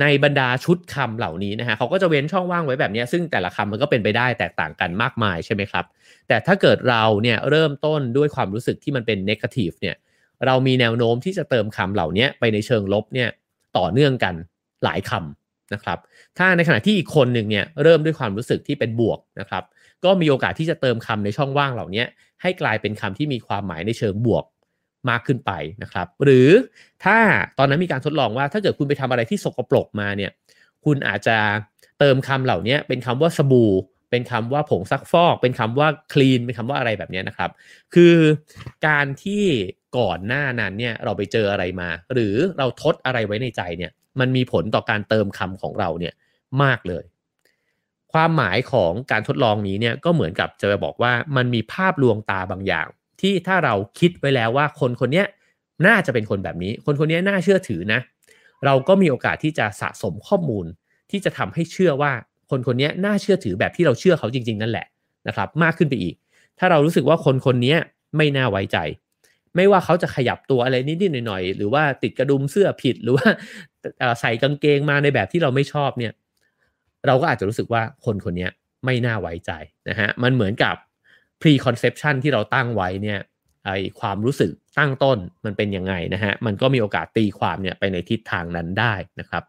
ในบรรดาชุดคำเหล่านี้นะฮะเขาก็จะเว้นช่องว่างไว้แบบนี้ ซึ่งแต่ละคำมันก็เป็นไปได้แตกต่างกันมากมายใช่ไหมครับ แต่ถ้าเกิดเราเนี่ยเริ่มต้นด้วยความรู้สึกที่มันเป็น negative เนี่ยเรามีแนวโน้มที่จะเติมคำเหล่านี้ไปในเชิงลบเนี่ยต่อเนื่องกันหลายคำ นะครับ ถ้าในขณะที่อีกคนหนึ่งเนี่ยเริ่มด้วยความรู้สึกที่เป็นบวกนะครับ ก็มีโอกาสที่จะเติมคำในช่องว่างเหล่านี้ให้กลายเป็นคำที่มีความหมายในเชิงบวกมากขึ้นไปนะครับ หรือถ้าตอนนั้นมีการทดลองว่าถ้าเกิดคุณไปทำอะไรที่สกปรกมาเนี่ย คุณอาจจะเติมคำเหล่านี้เป็นคำว่าสบู่เป็นคำว่าผงซักฟอก เป็นคำว่าคลีนเป็นคำว่าอะไรแบบนี้นะครับ คือการที่ก่อนหน้านั้นเนี่ยเราไปเจออะไรมา หรือเราทดอะไรไว้ในใจเนี่ย มันมีผลต่อการเติมคำของเราเนี่ยมากเลย ความหมายของการทดลองนี้เนี่ยก็เหมือนกับจะไปบอกว่ามันมีภาพลวงตาบางอย่าง ที่ถ้าเราคิดไว้แล้วว่าคนคนนี้น่าจะเป็นคนแบบนี้ คนคนนี้น่าเชื่อถือนะ เราก็มีโอกาสที่จะสะสมข้อมูลที่จะทำให้เชื่อว่าคนคนนี้น่าเชื่อถือแบบที่เราเชื่อเขาจริง ๆ นั่นแหละนะครับ มากขึ้นไปอีก ถ้าเรารู้สึกว่าคนคนนี้ไม่น่าไว้ใจ ไม่ว่าเขาจะขยับตัวอะไรนิดๆหน่อยๆหรือว่าติดกระดุมเสื้อผิดหรือว่าใส่กางเกงมาในแบบที่เราไม่ชอบเนี่ย เราก็อาจจะรู้สึกว่าคนคนนี้ไม่น่าไว้ใจนะฮะมันเหมือนกับ preconception ที่เราตั้งไว้เนี่ยไอความรู้สึกตั้งต้นมันเป็นยังไงนะฮะมันก็มีโอกาสตีความเนี่ยไปในทิศทางนั้นได้นะครับ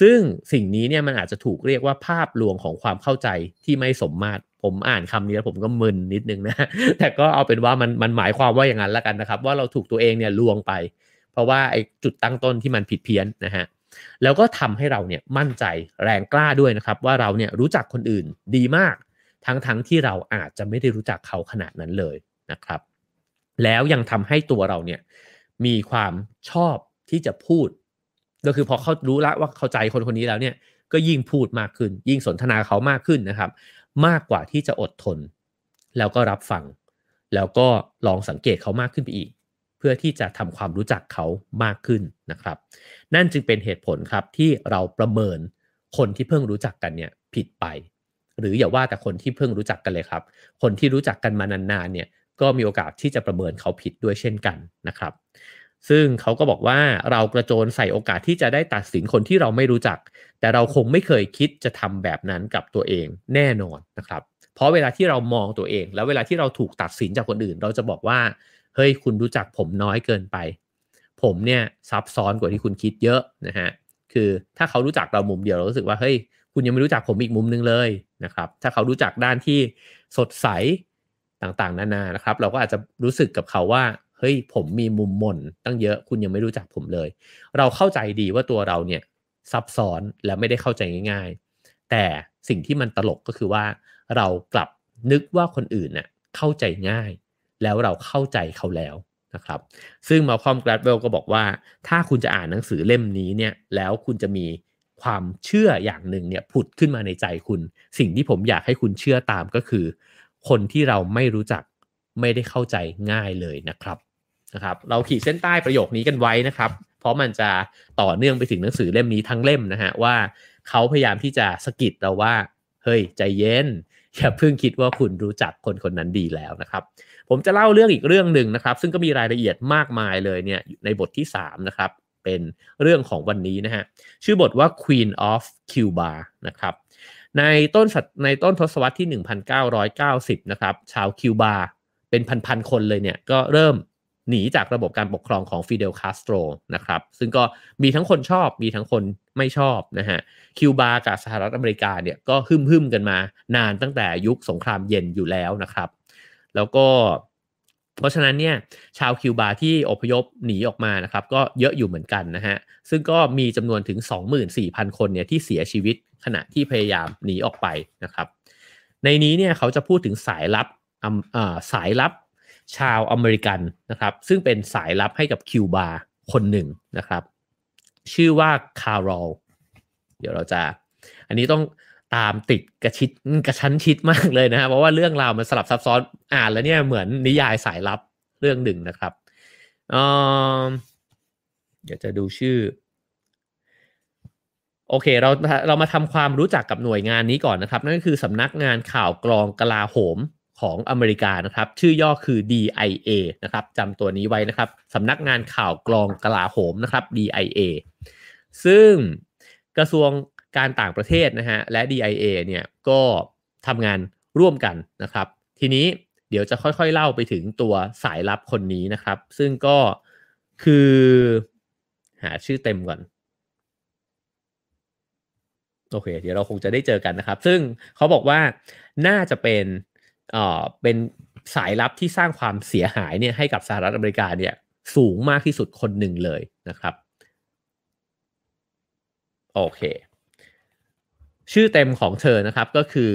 ซึ่งสิ่งนี้เนี่ยมันอาจจะถูกเรียกว่าภาพลวงของความเข้าใจที่ไม่สมมาตร ผมอ่านคำนี้แล้วผมก็มึนนิดนึงนะ แต่ก็เอาเป็นว่ามันมันหมายความว่าอย่างนั้นแล้วกันนะครับ ว่าเราถูกตัวเองเนี่ยลวงไป เพราะว่าไอ้จุดตั้งต้นที่มันผิดเพี้ยนนะฮะแล้วก็ทำให้เราเนี่ยมั่นใจแรงกล้าด้วยนะครับ ว่าเราเนี่ยรู้จักคนอื่นดีมาก ทั้งๆทที่เราอาจจะไม่ได้รู้จักเขาขนาดนั้นเลยนะครับ แล้วยังทำให้ตัวเราเนี่ยมีความชอบที่จะพูด ก็คือพอเขารู้ล้วว่าเข้าใจคนคนนี้แล้วเนี่ยก็ยิ่งพูดมากขึ้น ยิ่งสนทนาเขามากขึ้นนะครับ มากกว่าที่จะอดทน แล้วก็รับฟัง แล้วก็ลองสังเกตเขามากขึ้นไปอีก เพื่อที่จะทำความรู้จักเขามากขึ้นนะครับ นั่นจึงเป็นเหตุผลครับที่เราประเมินคนที่เพิ่งรู้จักกันเนี่ยผิดไป หรืออย่าว่าแต่คนที่เพิ่งรู้จักกันเลยครับ คนที่รู้จักกันมานานๆเนี่ยก็มีโอกาสที่จะประเมินเขาผิดด้วยเช่นกันนะครับ ซึ่งเขาก็บอกว่าเรากระโจนใส่โอกาสที่จะได้ตัดสินคนที่เราไม่รู้จัก แต่เราคงไม่เคยคิดจะทำแบบนั้นกับตัวเองแน่นอนนะครับ เพราะเวลาที่เรามองตัวเอง แล้วเวลาที่เราถูกตัดสินจากคนอื่น เราจะบอกว่าเฮ้ยคุณรู้จักผมน้อยเกินไป ผมเนี่ยซับซ้อนกว่าที่คุณคิดเยอะนะฮะคือถ้าเขารู้จักเรามุมเดียวเรารู้สึกว่าเฮ้ยคุณยังไม่รู้จักผมอีกมุมนึงเลยนะครับ ถ้าเขารู้จักด้านที่สดใสต่างๆ นานานะครับ เราก็อาจจะรู้สึกกับเขาว่า เฮ้ยผมมีมุมมนตั้งเยอะคุณยังไม่รู้จักผมเลย เราเข้าใจดีว่าตัวเราเนี่ยซับซ้อนและไม่ได้เข้าใจง่าย ๆ แต่สิ่งที่มันตลกก็คือว่าเรากลับนึกว่าคนอื่นเน่ยเข้าใจง่าย แล้วเราเข้าใจเขาแล้วนะครับ ซึ่งมาคอมกราดเวลก็บอกว่า ถ้าคุณจะอ่านหนังสือเล่มนี้เนี่ยแล้วคุณจะมีความเชื่ออย่างหนึ่งเนี่ยผุดขึ้นมาในใจคุณ สิ่งที่ผมอยากให้คุณเชื่อตามก็คือ คนที่เราไม่รู้จักไม่ได้เข้าใจง่ายเลยนะครับ นะครับเราขีดเส้นใต้ประโยคนี้กันไว้นะครับ เพราะมันจะต่อเนื่องไปถึงหนังสือเล่มนี้ทั้งเล่มนะฮะว่าเขาพยายามที่จะสกิดเราว่าเฮ้ยใจเย็นอย่าเพิ่งคิดว่าคุณรู้จักคนคนนั้นดีแล้วนะครับ ผมจะเล่าเรื่องอีกเรื่องหนึ่งนะครับ ซึ่งก็มีรายละเอียดมากมายเลยเนี่ยในบทที่ 3 นะครับ เป็นเรื่องของวันนี้นะฮะชื่อบทว่า Queen of Cuba นะครับในต้นในต้นทศวรรษที่ 1990 นะครับ ชาวคิวบาเป็นพันๆคนเลยเนี่ยก็เริ่ม หนีจากระบบการปกครองของฟิเดลคาสโตรนะครับซึ่งก็มีทั้งคนชอบมีทั้งคนไม่ชอบนะฮะคิวบากับสหรัฐอเมริกาเนี่ยก็หึ่มกันมานานตั้งแต่ยุคสงครามเย็นอยู่แล้วนะครับ แล้วก็เพราะฉะนั้นเนี่ยชาวคิวบาที่อพยพหนีออกมานะครับก็เยอะอยู่เหมือนกันนะฮะซึ่งก็มีจำนวนถึง 24,000 คนเนี่ยที่เสียชีวิตขณะที่พยายามหนีออกไปนะครับ ในนี้เนี่ยเขาจะพูดถึงสายลับสายลับ ชาวอเมริกันนะครับซึ่งเป็นสายลับให้กับคิวบาคนหนึ่งนะครับ ชื่อว่าคาร์โรลเดี๋ยวเราจะ อันนี้ต้องตามติดกระชิดกระชั้นชิดมากเลยนะฮะเพราะว่าเรื่องราวมันสลับซับซ้อนอ่านแล้วเนี่ยเหมือนนิยายสายลับเรื่องหนึ่งนะครับเเดี๋ยวจะดูชื่อ โอเคเราเรามาทำความรู้จักกับหน่วยงานนี้ก่อนนะครับ นั่นก็คือสำนักงานข่าวกรองกลาโหม ของอเมริกานะครับ ชื่อย่อคือ DIA นะครับจำตัวนี้ไว้นะครับสำนักงานข่าวกรองกลาโหมนะครับ DIA ซึ่งกระทรวงการต่างประเทศนะฮะและ DIA เนี่ยก็ทำงานร่วมกันนะครับ ทีนี้เดี๋ยวจะค่อยๆเล่าไปถึงตัวสายลับคนนี้นะครับ ซึ่งก็คือหาชื่อเต็มก่อนโอเค เดี๋ยวเราคงจะได้เจอกันนะครับ ซึ่งเขาบอกว่าน่าจะเป็น เอ่อเป็นสายลับที่สร้างความเสียหายเนี่ยให้กับสหรัฐอเมริกาเนี่ยสูงมากที่สุดคนหนึ่งเลยนะครับโอเค ชื่อเต็มของเธอนะครับก็คือ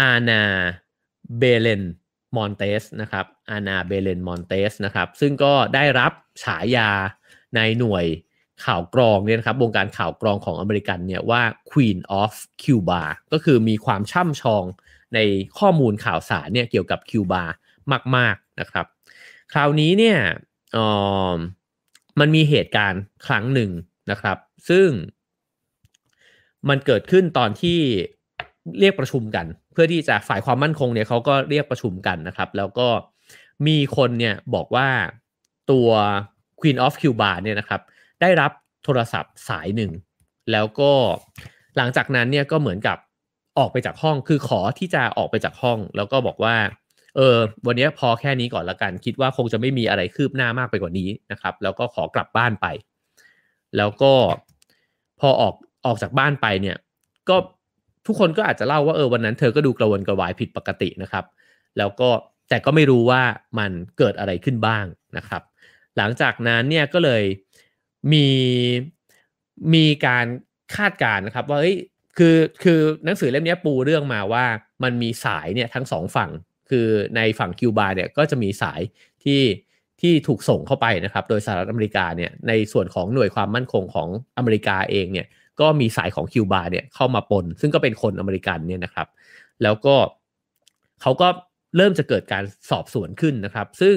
อาณาเบเลนมอนเตสนะครับอาณาเบเลนมอนเตสนะครับซึ่งก็ได้รับฉายาในหน่วยข่าวกรองเนี่ยนะครับวงการข่าวกรองของอเมริกันเนี่ยว่า Queen of Cuba ก็คือมีความช่ำชอง ในข้อมูลข่าวสารเนี่ยเกี่ยวกับคิวบามาก ๆนะครับ คราวนี้เนี่ยมันมีเหตุการณ์ครั้งหนึ่งนะครับ ซึ่งมันเกิดขึ้นตอนที่เรียกประชุมกัน เพื่อที่จะฝ่ายความมั่นคงเนี่ยเขาก็เรียกประชุมกันนะครับ แล้วก็มีคนเนี่ยบอกว่าตัว Queen of Cuba เนี่ยนะครับ ได้รับโทรศัพท์สายหนึ่ง แล้วก็หลังจากนั้นเนี่ยก็เหมือนกับ ออกไปจากห้องคือขอที่จะออกไปจากห้อง แล้วก็บอกว่าเออวันนี้พอแค่นี้ก่อนละกัน คิดว่าคงจะไม่มีอะไรคืบหน้ามากไปกว่านี้นะครับ แล้วก็ขอกลับบ้านไป แล้วก็พอออกออกจากบ้านไปเนี่ย ก็ทุกคนก็อาจจะเล่าว่าเออวันนั้นเธอก็ดูกระวนกระวายผิดปกตินะครับ แล้วก็แต่ก็ไม่รู้ว่ามันเกิดอะไรขึ้นบ้างนะครับ หลังจากนั้นเนี่ยก็เลยมีมีการคาดการณ์นะครับ ว่าเอ้ย คือคือหนังสือเล่มนี้ปูเรื่องมาว่ามันมีสายเนี่ยทั้งสองฝั่ง คือในฝั่งคิวบาเนี่ยก็จะมีสายที่ที่ถูกส่งเข้าไปนะครับ โดยสหรัฐอเมริกาเนี่ยในส่วนของหน่วยความมั่นคงของอเมริกาเองเนี่ยก็มีสายของคิวบาเนี่ยเข้ามาปน ซึ่งก็เป็นคนอเมริกันเนี่ยนะครับ แล้วก็เขาก็เริ่มจะเกิดการสอบสวนขึ้นนะครับ ซึ่ง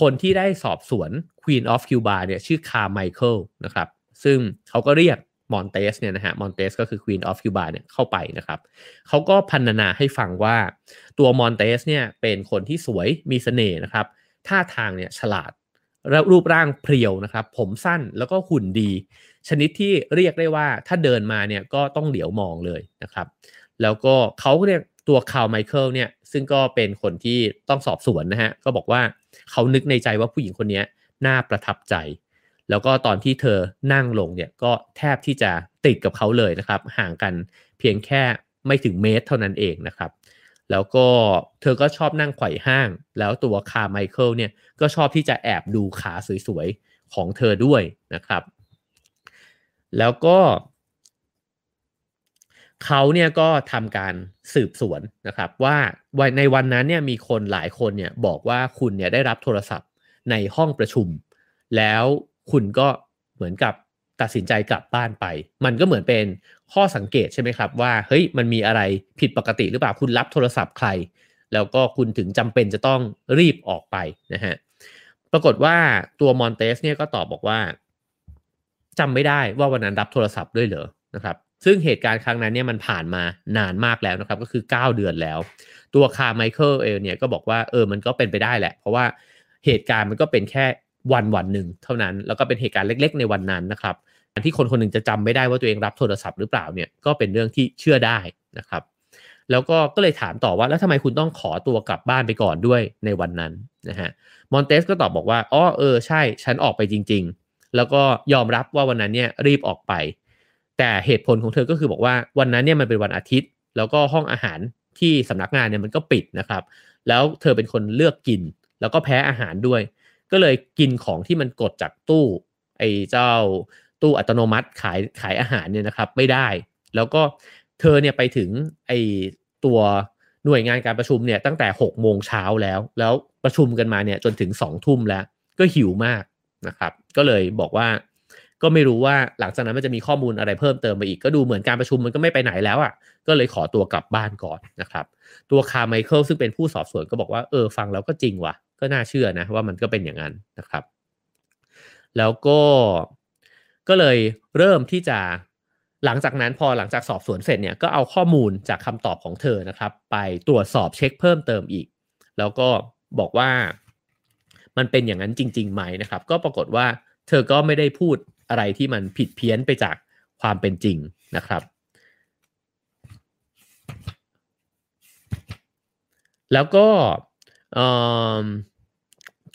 คนที่ได้สอบสวน Queen of Cuba เนี่ยชื่อคาร์ไมเคิลนะครับ ซึ่งเขาก็เรียก มอนเตสเนี่ยนะฮะมอนเตสก็คือ Queen of Cuba เนี่ยเข้าไปนะครับเขาก็พรรณนาให้ฟังว่าตัวมอนเตสเนี่ยเป็นคนที่สวยมีเสน่ห์นะครับท่าทางเนี่ยฉลาดแล้วรูปร่างเพรียวนะครับ ผมสั้นแล้วก็หุ่นดี ชนิดที่เรียกได้ว่าถ้าเดินมาเนี่ยก็ต้องเหลียวมองเลยนะครับ แล้วก็เขาเรียกตัวคาร์ไมเคิลเนี่ยซึ่งก็เป็นคนที่ต้องสอบสวนนะฮะก็บอกว่าเขานึกในใจว่าผู้หญิงคนนี้น่าประทับใจ แล้วก็ตอนที่เธอนั่งลงเนี่ยก็แทบที่จะติดกับเขาเลยนะครับ ห่างกันเพียงแค่ไม่ถึงเมตรเท่านั้นเองนะครับ แล้วก็เธอก็ชอบนั่งไขว่ห้าง แล้วตัวคาร์ไมเคิลเนี่ยก็ชอบที่จะแอบดูขาสวยๆ ของเธอด้วยนะครับ แล้วก็เขาเนี่ยก็ทำการสืบสวนนะครับ ว่าในวันนั้นเนี่ยมีคนหลายคนเนี่ยบอกว่าคุณเนี่ยได้รับโทรศัพท์ในห้องประชุม แล้ว คุณก็เหมือนกับตัดสินใจกลับบ้านไป มันก็เหมือนเป็นข้อสังเกตใช่ไหมครับ ว่าเฮ้ยมันมีอะไรผิดปกติหรือเปล่าคุณรับโทรศัพท์ใคร แล้วก็คุณถึงจำเป็นจะต้องรีบออกไปนะฮะปรากฏว่าตัวมอนเตสเนี่ยก็ตอบบอกว่าจำไม่ได้ว่าวันนั้นรับโทรศัพท์ด้วยเหรอนะครับซึ่งเหตุการณ์ครั้งนั้นเนี่ยมันผ่านมานานมากแล้วนะครับ ก็คือ 9 เดือนแล้ว ตัวคาร์ไมเคิลเองเนี่ยก็บอกว่าเออมันก็เป็นไปได้แหละ เพราะว่าเหตุการณ์มันก็เป็นแค่ วันวันหนึ่งเท่านั้น แล้วก็เป็นเหตุการณ์เล็ก ๆ ในวันนั้นนะครับการที่คนคนหนึ่งจะจำไม่ได้ว่าตัวเองรับโทรศัพท์หรือเปล่าเนี่ยก็เป็นเรื่องที่เชื่อได้นะครับ แล้วก็ก็เลยถามต่อว่าแล้วทำไมคุณต้องขอตัวกลับบ้านไปก่อนด้วยในวันนั้นนะฮะมอนเตสก็ตอบบอกว่าอ๋อเออใช่ฉันออกไปจริง ๆ แล้วก็ยอมรับว่าวันนั้นเนี่ยรีบออกไป แต่เหตุผลของเธอก็คือบอกว่าวันนั้นเนี่ยมันเป็นวันอาทิตย์ แล้วก็ห้องอาหารที่สำนักงานเนี่ยมันก็ปิดนะครับ แล้วเธอเป็นคนเลือกกิน แล้วก็แพ้อาหารด้วย ก็เลยกินของที่มันกดจากตู้ไอ้เจ้าตู้อัตโนมัติขายขายอาหารเนี่ยนะครับไม่ได้ แล้วก็เธอเนี่ยไปถึงไอ้ตัวหน่วยงานการประชุมเนี่ยตั้งแต่6กโมงเช้าแล้ว แล้วประชุมกันมาเนี่ยจนถึง2องทุ่มแล้ว ก็หิวมากนะครับ ก็เลยบอกว่าก็ไม่รู้ว่าหลังจากนั้นมันจะมีข้อมูลอะไรเพิ่มเติมมาอีกก็ดูเหมือนการประชุมมันก็ไม่ไปไหนแล้วอะ่ะ ก็เลยขอตัวกลับบ้านก่อนนะครับ ตัวคาร์ไมเคิลซึ่งเป็นผู้สอบสวนก็บอกว่าเออฟังแล้วก็จริงว่ะ ก็น่าเชื่อนะว่ามันก็เป็นอย่างนั้นนะครับ แล้วก็ก็เลยเริ่มที่จะหลังจากนั้นพอหลังจากสอบสวนเสร็จเนี่ยก็เอาข้อมูลจากคำตอบของเธอนะครับ ไปตรวจสอบเช็คเพิ่มเติมอีก แล้วก็บอกว่ามันเป็นอย่างนั้นจริงๆไหมนะครับ ก็ปรากฏว่าเธอก็ไม่ได้พูดอะไรที่มันผิดเพี้ยนไปจากความเป็นจริงนะครับ แล้วก็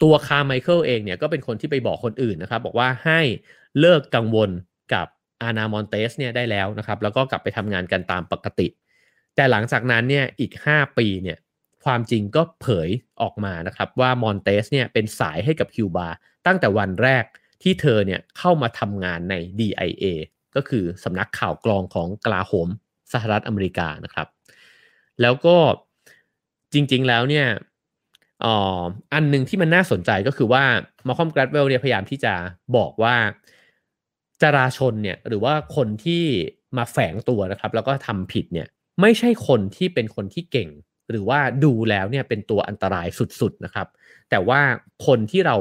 ตัวคาร์ไมเคิลเองเนี่ยก็เป็นคนที่ไปบอกคนอื่นนะครับ บอกว่าให้เลิกกังวลกับอานามอนเตสเนี่ยได้แล้วนะครับ แล้วก็กลับไปทำงานกันตามปกติ แต่หลังจากนั้นเนี่ยอีก 5 ปีเนี่ยความจริงก็เผยออกมานะครับว่ามอนเตสเนี่ยเป็นสายให้กับคิวบาตั้งแต่วันแรกที่เธอเนี่ยเข้ามาทำงานใน DIA ก็คือสำนักข่าวกรองของกลาโหมสหรัฐอเมริกานะครับ แล้วก็จริงๆแล้วเนี่ย อันหนึ่งที่มันน่าสนใจก็คือว่ามาคอมกราดเวลเนี่ยพยายามที่จะบอกว่าจราชนเนี่ยหรือว่าคนที่มาแฝงตัวนะครับ แล้วก็ทำผิดเนี่ยไม่ใช่คนที่เป็นคนที่เก่ง หรือว่าดูแล้วเนี่ยเป็นตัวอันตรายสุดๆนะครับ แต่ว่าคนที่เรา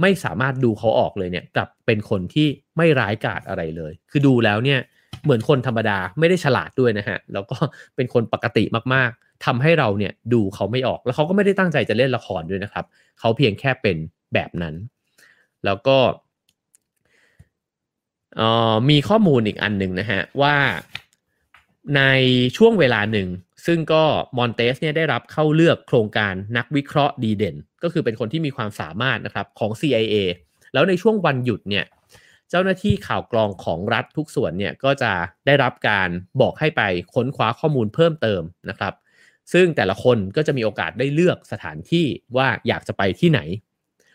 ไม่สามารถดูเขาออกเลยเนี่ยกลับเป็นคนที่ไม่ร้ายกาจอะไรเลย คือดูแล้วเนี่ย เหมือนคนธรรมดาไม่ได้ฉลาดด้วยนะฮะ แล้วก็เป็นคนปกติมากๆทำให้เราเนี่ยดูเขาไม่ออก แล้วเขาก็ไม่ได้ตั้งใจจะเล่นละครด้วยนะครับ เขาเพียงแค่เป็นแบบนั้น แล้วก็มีข้อมูลอีกอันหนึ่งนะฮะ ว่าในช่วงเวลาหนึ่ง ซึ่งก็มอนเตสเนี่ยได้รับเข้าเลือกโครงการนักวิเคราะห์ดีเด่น ก็คือเป็นคนที่มีความสามารถนะครับของ CIA แล้วในช่วงวันหยุดเนี่ย เจ้าหน้าที่ข่าวกรองของรัฐทุกส่วนเนี่ยก็จะได้รับการบอกให้ไปค้นคว้าข้อมูลเพิ่มเติมนะครับ ซึ่งแต่ละคนก็จะมีโอกาสได้เลือกสถานที่ว่าอยากจะไปที่ไหน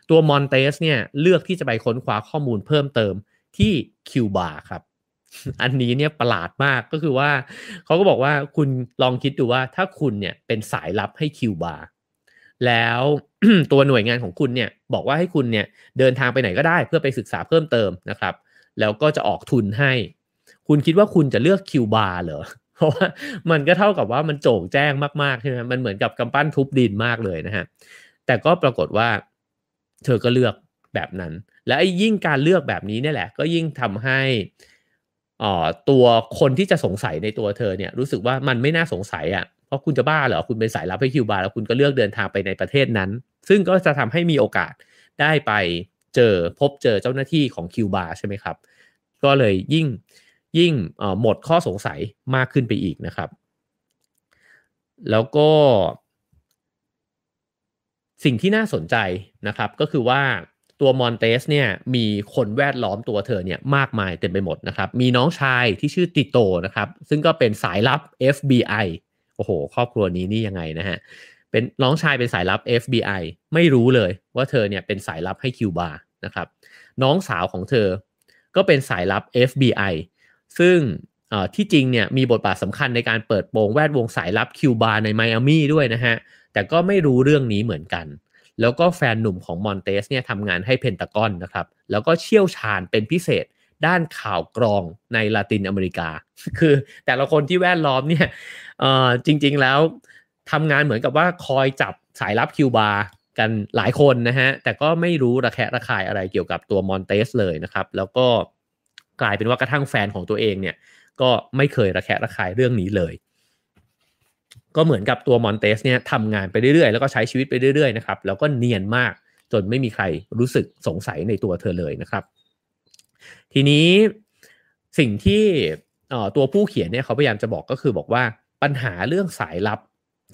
ตัวมอนเตสเนี่ยเลือกที่จะไปค้นคว้าข้อมูลเพิ่มเติมที่คิวบาครับอันนี้เนี่ยประหลาดมากก็คือว่าเขาก็บอกว่าคุณลองคิดดูว่าถ้าคุณเนี่ยเป็นสายลับให้คิวบาแล้ว ตัวหน่วยงานของคุณเนี่ยบอกว่าให้คุณเนี่ยเดินทางไปไหนก็ได้เพื่อไปศึกษาเพิ่มเติมนะครับ แล้วก็จะออกทุนให้ คุณคิดว่าคุณจะเลือกคิวบาเหรอเพราะว่ามันก็เท่ากับว่ามันโจ่งแจ้งมากๆใช่ไหมมันเหมือนกับกำปั้นทุบดินมากเลยนะฮะแต่ก็ปรากฏว่า เธอก็เลือกแบบนั้น และยิ่งการเลือกแบบนี้เนี่ยแหละ ก็ยิ่งทำให้อ่อตัวคนที่จะสงสัยในตัวเธอเนี่ยรู้สึกว่ามันไม่น่าสงสัยอะ่ะเพราะคุณจะบ้าเหรอคุณเป็นสายลับให้คิวบาแล้วคุณก็เลือกเดินทางไปในประเทศนั้น ซึ่งก็จะทำให้มีโอกาสได้ไปเจอพบเจอเจ้าหน้าที่ของคิวบาใช่ไหมครับ ก็เลยยิ่งยิ่งหมดข้อสงสัยมากขึ้นไปอีกนะครับ แล้วก็สิ่งที่น่าสนใจนะครับก็คือว่าตัวมอนเตสเนี่ยมีคนแวดล้อมตัวเธอเนี่ยมากมายเต็มไปหมดนะครับ มีน้องชายที่ชื่อติโตนะครับ ซึ่งก็เป็นสายลับ FBI โอ้โห ครอบครัวนี้นี่ยังไงนะฮะ เป็นน้องชายเป็นสายลับ FBI ไม่รู้เลยว่าเธอเนี่ยเป็นสายลับให้คิวบานะครับ น้องสาวของเธอก็เป็นสายลับ FBI ซึ่งที่จริงเนี่ยมีบทบาทสำคัญในการเปิดโปงแวดวงสายลับคิวบาในไมอามี่ด้วยนะฮะ แต่ก็ไม่รู้เรื่องนี้เหมือนกัน แล้วก็แฟนหนุ่มของมอนเตสเนี่ยทำงานให้เพนตากอนนะครับ แล้วก็เชี่ยวชาญเป็นพิเศษด้านข่าวกรองในลาตินอเมริกา คือแต่ละคนที่แวดล้อมเนี่ยจริง ๆ แล้ว ทำงานเหมือนกับว่าคอยจับสายลับคิวบาร์กันหลายคนนะฮะ แต่ก็ไม่รู้ระแคะระคายอะไรเกี่ยวกับตัวมอนเตสเลยนะครับ แล้วก็กลายเป็นว่ากระทั่งแฟนของตัวเองเนี่ย ก็ไม่เคยระแคะระคายเรื่องนี้เลย ก็เหมือนกับตัวมอนเตสเนี่ยทำงานไปเรื่อยๆ แล้วก็ใช้ชีวิตไปเรื่อยๆนะครับ แล้วก็เนียนมากจนไม่มีใครรู้สึกสงสัยในตัวเธอเลยนะครับ ทีนี้สิ่งที่ตัวผู้เขียนเนี่ยเขาพยายามจะบอกก็คือบอกว่าปัญหาเรื่องสายลับ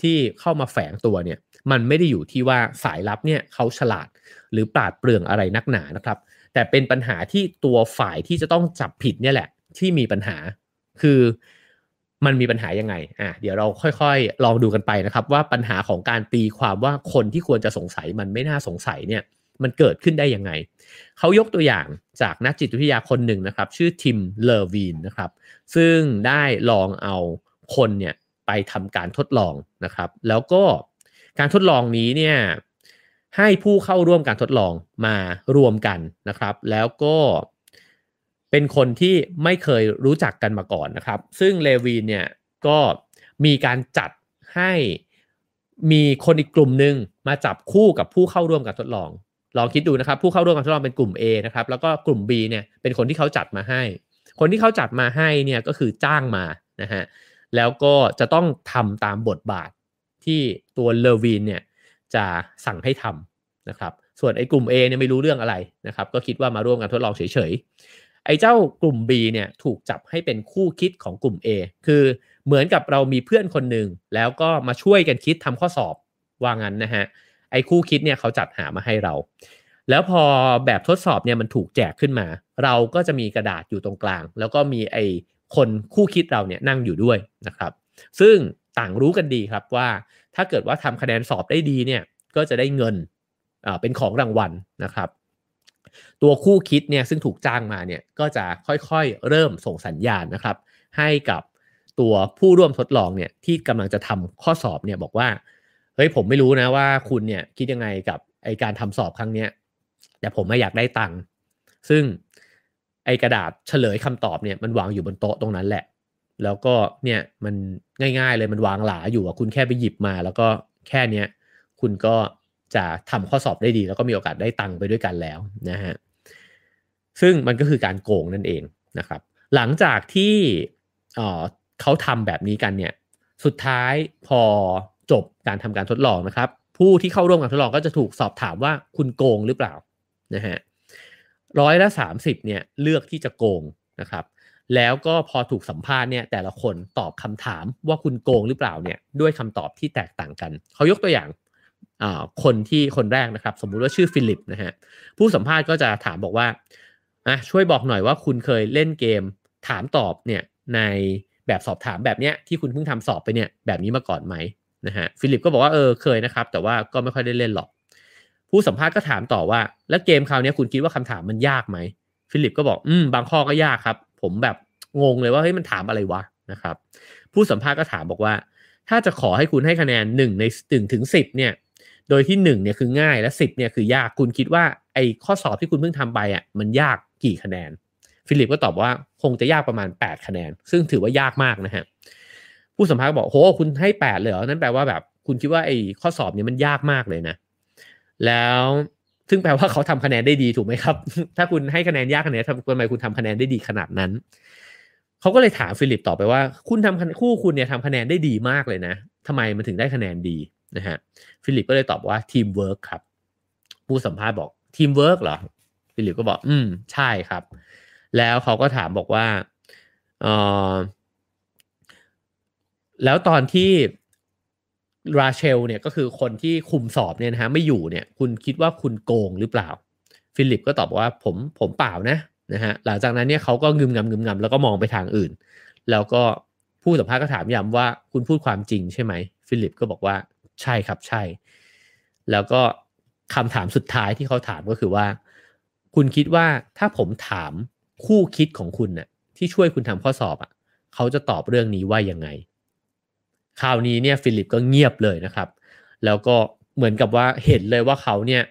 ที่เข้ามาแฝงตัวเนี่ยมันไม่ได้อยู่ที่ว่าสายลับเนี่ยเขาฉลาดหรือปราดเปรื่องอะไรนักหนานะครับ แต่เป็นปัญหาที่ตัวฝ่ายที่จะต้องจับผิดเนี่ยแหละ ที่มีปัญหาคือมันมีปัญหายังไงอะเดี๋ยวเราค่อยๆ ลองดูกันไปนะครับ ว่าปัญหาของการตีความว่าคนที่ควรจะสงสัยมันไม่น่าสงสัยเนี่ยมันเกิดขึ้นได้ยังไง เขายกตัวอย่างจากนักจิตวิทยาคนหนึ่งนะครับ ชื่อทิมเลอร์วีนนะครับ ซึ่งได้ลองเอาคนเนี่ย ไปทำการทดลองนะครับ แล้วก็การทดลองนี้เนี่ยให้ผู้เข้าร่วมการทดลองมารวมกันนะครับ แล้วก็เป็นคนที่ไม่เคยรู้จักกันมาก่อนนะครับ ซึ่งเลวีนเนี่ยก็มีการจัดให้มีคนอีกกลุ่มหนึ่งมาจับคู่กับผู้เข้าร่วมการทดลอง ลองคิดดูนะครับ ผู้เข้าร่วมการทดลองเป็นกลุ่ม A นะครับแล้วก็กลุ่ม B เนี่ยเป็นคนที่เขาจัดมาให้ คนที่เขาจัดมาให้เนี่ยก็คือจ้างมานะฮะ แล้วก็จะต้องทำตามบทบาทที่ตัวเลวีนเนี่ยจะสั่งให้ทำนะครับ ส่วนไอ้กลุ่ม A เนี่ยไม่รู้เรื่องอะไรนะครับ ก็คิดว่ามาร่วมกันทดลองเฉยๆ ไอ้เจ้ากลุ่ม B เนี่ยถูกจับให้เป็นคู่คิดของกลุ่ม A คือเหมือนกับเรามีเพื่อนคนหนึ่งแล้วก็มาช่วยกันคิดทำข้อสอบว่างั้นนะฮะ ไอ้คู่คิดเนี่ยเขาจัดหามาให้เรา แล้วพอแบบทดสอบเนี่ยมันถูกแจกขึ้นมา เราก็จะมีกระดาษอยู่ตรงกลาง แล้วก็มีไอ้ คนคู่คิดเราเนี่ยนั่งอยู่ด้วยนะครับ ซึ่งต่างรู้กันดีครับว่าถ้าเกิดว่าทำคะแนนสอบได้ดีเนี่ยก็จะได้เงินเป็นของรางวัลนะครับ ตัวคู่คิดเนี่ยซึ่งถูกจ้างมาเนี่ยก็จะค่อยๆเริ่มส่งสัญญาณนะครับ ให้กับตัวผู้ร่วมทดลองเนี่ยที่กำลังจะทำข้อสอบเนี่ยบอกว่าเฮ้ยผมไม่รู้นะว่าคุณเนี่ยคิดยังไงกับไอการทำสอบครั้งเนี้ยแต่ผมไม่อยากได้ตังค์ซึ่ง ไอกระดาษเฉลยคำตอบเนี่ยมันวางอยู่บนโต๊ะตรงนั้นแหละ แล้วก็เนี่ยมันง่ายๆเลยมันวางหลาอยู่อะคุณแค่ไปหยิบมา แล้วก็แค่เนี้ยคุณก็จะทำข้อสอบได้ดี แล้วก็มีโอกาสได้ตังค์ไปด้วยกันแล้วนะฮะซึ่งมันก็คือการโกงนั่นเองนะครับ หลังจากที่เขาทำแบบนี้กันเนี่ยสุดท้ายพอจบการทำการทดลองนะครับ ผู้ที่เข้าร่วมการทดลองก็จะถูกสอบถามว่าคุณโกงหรือเปล่านะฮะ ร้อยละสามสิบเนี่ยเลือกที่จะโกงนะครับแล้วก็พอถูกสัมภาษณ์เนี่ยแต่ละคนตอบคำถามว่าคุณโกงหรือเปล่าเนี่ยด้วยคำตอบที่แตกต่างกัน เขายกตัวอย่างคนที่คนแรกนะครับ สมมุติว่าชื่อฟิลิปนะฮะผู้สัมภาษณ์ก็จะถามบอกว่าอะช่วยบอกหน่อยว่าคุณเคยเล่นเกมถามตอบเนี่ยในแบบสอบถามแบบเนี้ยที่คุณเพิ่งทำสอบไปเนี่ยแบบนี้มาก่อนไหมนะฮะฟิลิปก็บอกว่าเออเคยนะครับ แต่ว่าก็ไม่ค่อยได้เล่นหรอก ผู้สัมภาษณ์ก็ถามต่อว่า แล้วเกมคราวนี้คุณคิดว่าคำถามมันยากไหมฟิลิปก็บอกอืมบางข้อก็ยากครับ ผมแบบงงเลยว่าเฮ้ยมันถามอะไรวะนะครับ ผู้สัมภาษณ์ก็ถามบอกว่า ถ้าจะขอให้คุณให้คะแนนหนึ่งในหนึ่งถึงสิบเนี่ย โดยที่1เนี่ยคือง่ายและ 10เนี่ยคือยากคุณคิดว่าไอ้ข้อสอบที่คุณเพิ่งทำไปอะมันยากกี่คะแนน ฟิลิปก็ตอบว่าคงจะยากประมาณ 8 คะแนน ซึ่งถือว่ายากมากนะฮะผู้สัมภาษณ์บอกโหคุณให้แปดเลยเหรอนั่นแปลว่าแบบคุณคิดว่าไอ้ข้อสอบเนี้ยมันยากมากเลยนะ แล้วซึ่งแปลว่าเขาทำคะแนนได้ดีถูกไหมครับ ถ้าคุณให้คะแนนยากคะแนนทำไมคุณทำคะแนนได้ดีขนาดนั้น เขาก็เลยถามฟิลิปต่อไปว่า คุณทำคู่คุณเนี่ยทำคะแนนได้ดีมากเลยนะทำไมมันถึงได้คะแนนดีนะฮะฟิลิปก็เลยตอบว่าทีมเวิร์กครับ ผู้สัมภาษณ์บอกทีมเวิร์กเหรอฟิลิปก็บอก อืม ใช่ครับ แล้วเขาก็ถามบอกว่าเออแล้วตอนที่ ราเชลเนี่ยก็คือคนที่คุมสอบเนี่ยนะฮะไม่อยู่เนี่ยคุณคิดว่าคุณโกงหรือเปล่า ฟิลิปก็ตอบว่าผมผมเปล่านะนะฮะหลังจากนั้นเนี่ยเขาก็งึมงำงึมงำแล้วก็มองไปทางอื่น แล้วก็ผู้สัมภาษณ์ก็ถามย้ำว่าคุณพูดความจริงใช่ไหมฟิลิปก็บอกว่าใช่ครับใช่ แล้วก็คำถามสุดท้ายที่เขาถามก็คือว่า คุณคิดว่าถ้าผมถามคู่คิดของคุณน่ะที่ช่วยคุณทำข้อสอบอะเขาจะตอบเรื่องนี้ว่ายังไง คราวนี้เนี่ยฟิลิปก็เงียบเลยนะครับ แล้วก็เหมือนกับว่าเห็นเลยว่าเขาเนี่ย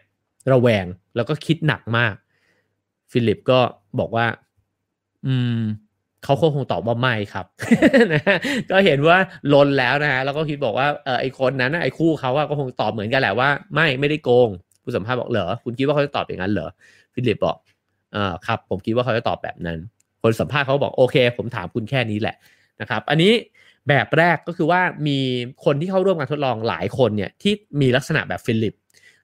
ระแวงแล้วก็คิดหนักมาก ฟิลิปก็บอกว่า อืมเขาคงตอบว่าไม่ครับนะก็เห็นว่าลนแล้วนะฮะแล้วก็คิดบอกว่าเออไอ้คนนั้นไอ้คู่เขาก็คงตอบเหมือนกันแหละว่า ไม่ไม่ได้โกงผู้สัมภาษณ์บอกเหรอคุณคิดว่าเขาจะตอบอย่างนั้นเหรอฟิลิปบอกอ่าครับ ผมคิดว่าเขาจะตอบแบบนั้น คนสัมภาษณ์เขาบอกโอเค ผมถามคุณแค่นี้แหละนะครับ อันนี้ แบบแรกก็คือว่ามีคนที่เข้าร่วมการทดลองหลายคนเนี่ยที่มีลักษณะแบบฟิลิป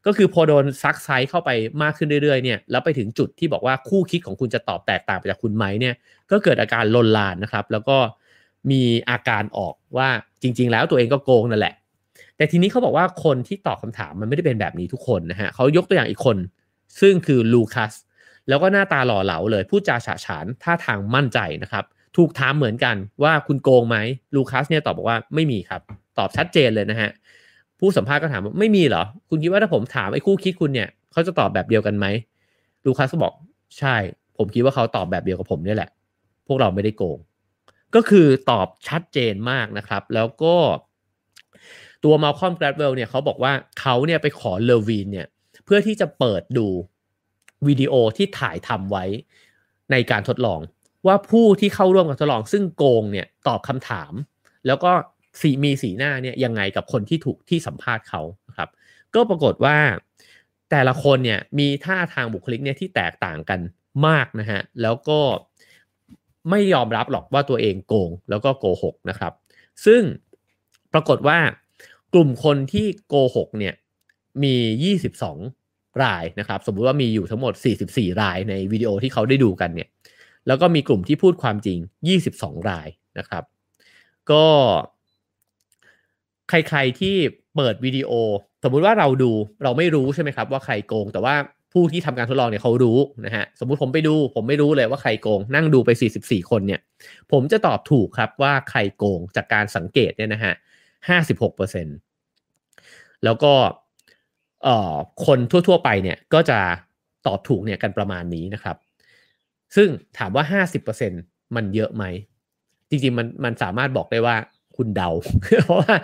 ก็คือพอโดนซักไซ้เข้าไปมากขึ้นเรื่อยๆเนี่ยแล้วไปถึงจุดที่บอกว่าคู่คิดของคุณจะตอบแตกต่างไปจากคุณไหมเนี่ยก็เกิดอาการลนลานนะครับ แล้วก็มีอาการออกว่าจริง ๆ แล้วตัวเองก็โกงนั่นแหละ แต่ทีนี้เขาบอกว่าคนที่ตอบคำถามมันไม่ได้เป็นแบบนี้ทุกคนนะฮะเขายกตัวอย่างอีกคน ซึ่งคือลูคัสแล้วก็หน้าตาหล่อเหลาเลยพูดจาฉะฉานท่าทางมั่นใจนะครับ ถูกถามเหมือนกันว่าคุณโกงไหมลูคัสเนี่ยตอบบอกว่าไม่มีครับ ตอบชัดเจนเลยนะฮะผู้สัมภาษณ์ก็ถามว่าไม่มีเหรอ คุณคิดว่าถ้าผมถามไอ้คู่คิดคุณเนี่ยเขาจะตอบแบบเดียวกันไหมลูคัสก็บอกใช่ ผมคิดว่าเขาตอบแบบเดียวกับผมนี่แหละ พวกเราไม่ได้โกง ก็คือตอบชัดเจนมากนะครับ แล้วก็ ตัวมาคอมแกรดเวลเนี่ยเขาบอกว่าเขาเนี่ยไปขอเลวีนเนี่ย เพื่อที่จะเปิดดูวิดีโอที่ถ่ายทำไว้ในการทดลอง ว่าผู้ที่เข้าร่วมกับทดลองซึ่งโกงเนี่ยตอบคำถาม แล้วก็สีมีสีหน้าเนี่ยยังไงกับคนที่ถูกที่สัมภาษณ์เขาครับ ก็ปรากฏว่าแต่ละคนเนี่ยมีท่าทางบุคลิกเนี่ยที่แตกต่างกันมากนะฮะแล้วก็ไม่ยอมรับหรอกว่าตัวเองโกงแล้วก็โกหกนะครับ ซึ่งปรากฏว่ากลุ่มคนที่โกหกเนี่ยมี 22 รายนะครับ สมมุติว่ามีอยู่ทั้งหมด 44 รายในวิดีโอที่เขาได้ดูกันเนี่ย แล้วก็มีกลุ่มที่พูดความจริง 22 รายนะครับ ก็ใครๆที่เปิดวิดีโอ สมมุติว่าเราดูเราไม่รู้ใช่ไหมครับว่าใครโกง แต่ว่าผู้ที่ทำการทดลองเนี่ยเขารู้นะฮะสมมุติผมไปดู ผมไม่รู้เลยว่าใครโกง นั่งดูไป 44 คนเนี่ย ผมจะตอบถูกครับว่าใครโกงจากการสังเกตเนี่ยนะฮะ 56%แล้วก็เอ่อคนทั่วๆไปเนี่ยก็จะตอบถูกเนี่ยกันประมาณนี้นะครับ ซึ่งถามว่า 50%มันเยอะไหม จริงๆ มันมันสามารถบอกได้ว่าคุณเดา เพราะว่า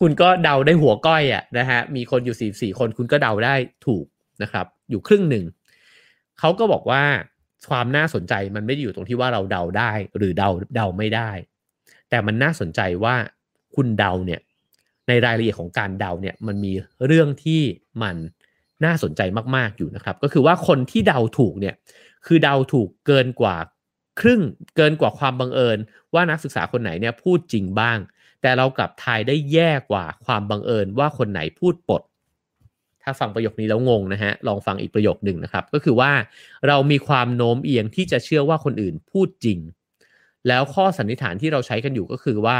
คุณก็เดาได้หัวก้อยอะนะฮะ มีคนอยู่สี่สี่คนคุณก็เดาได้ถูกนะครับ อยู่ครึ่งหนึ่ง เขาก็บอกว่าความน่าสนใจมันไม่ได้อยู่ตรงที่ว่าเราเดาได้หรือเดาเดาไม่ได้ แต่มันน่าสนใจว่าคุณเดาเนี่ยในรายละเอียดของการเดาเนี่ยมันมีเรื่องที่มันน่าสนใจมาก ๆ อยู่นะครับ ก็คือว่าคนที่เดาถูกเนี่ย คือเดาถูกเกินกว่าครึ่งเกินกว่าความบังเอิญ ว่านักศึกษาคนไหนเนี่ยพูดจริงบ้าง แต่เรากลับทายได้แย่กว่าความบังเอิญว่าคนไหนพูดปด ถ้าฟังประโยคนี้แล้วงงนะฮะลองฟังอีกประโยคหนึ่งนะครับ ก็คือว่าเรามีความโน้มเอียงที่จะเชื่อว่าคนอื่นพูดจริง แล้วข้อสันนิษฐานที่เราใช้กันอยู่ก็คือว่า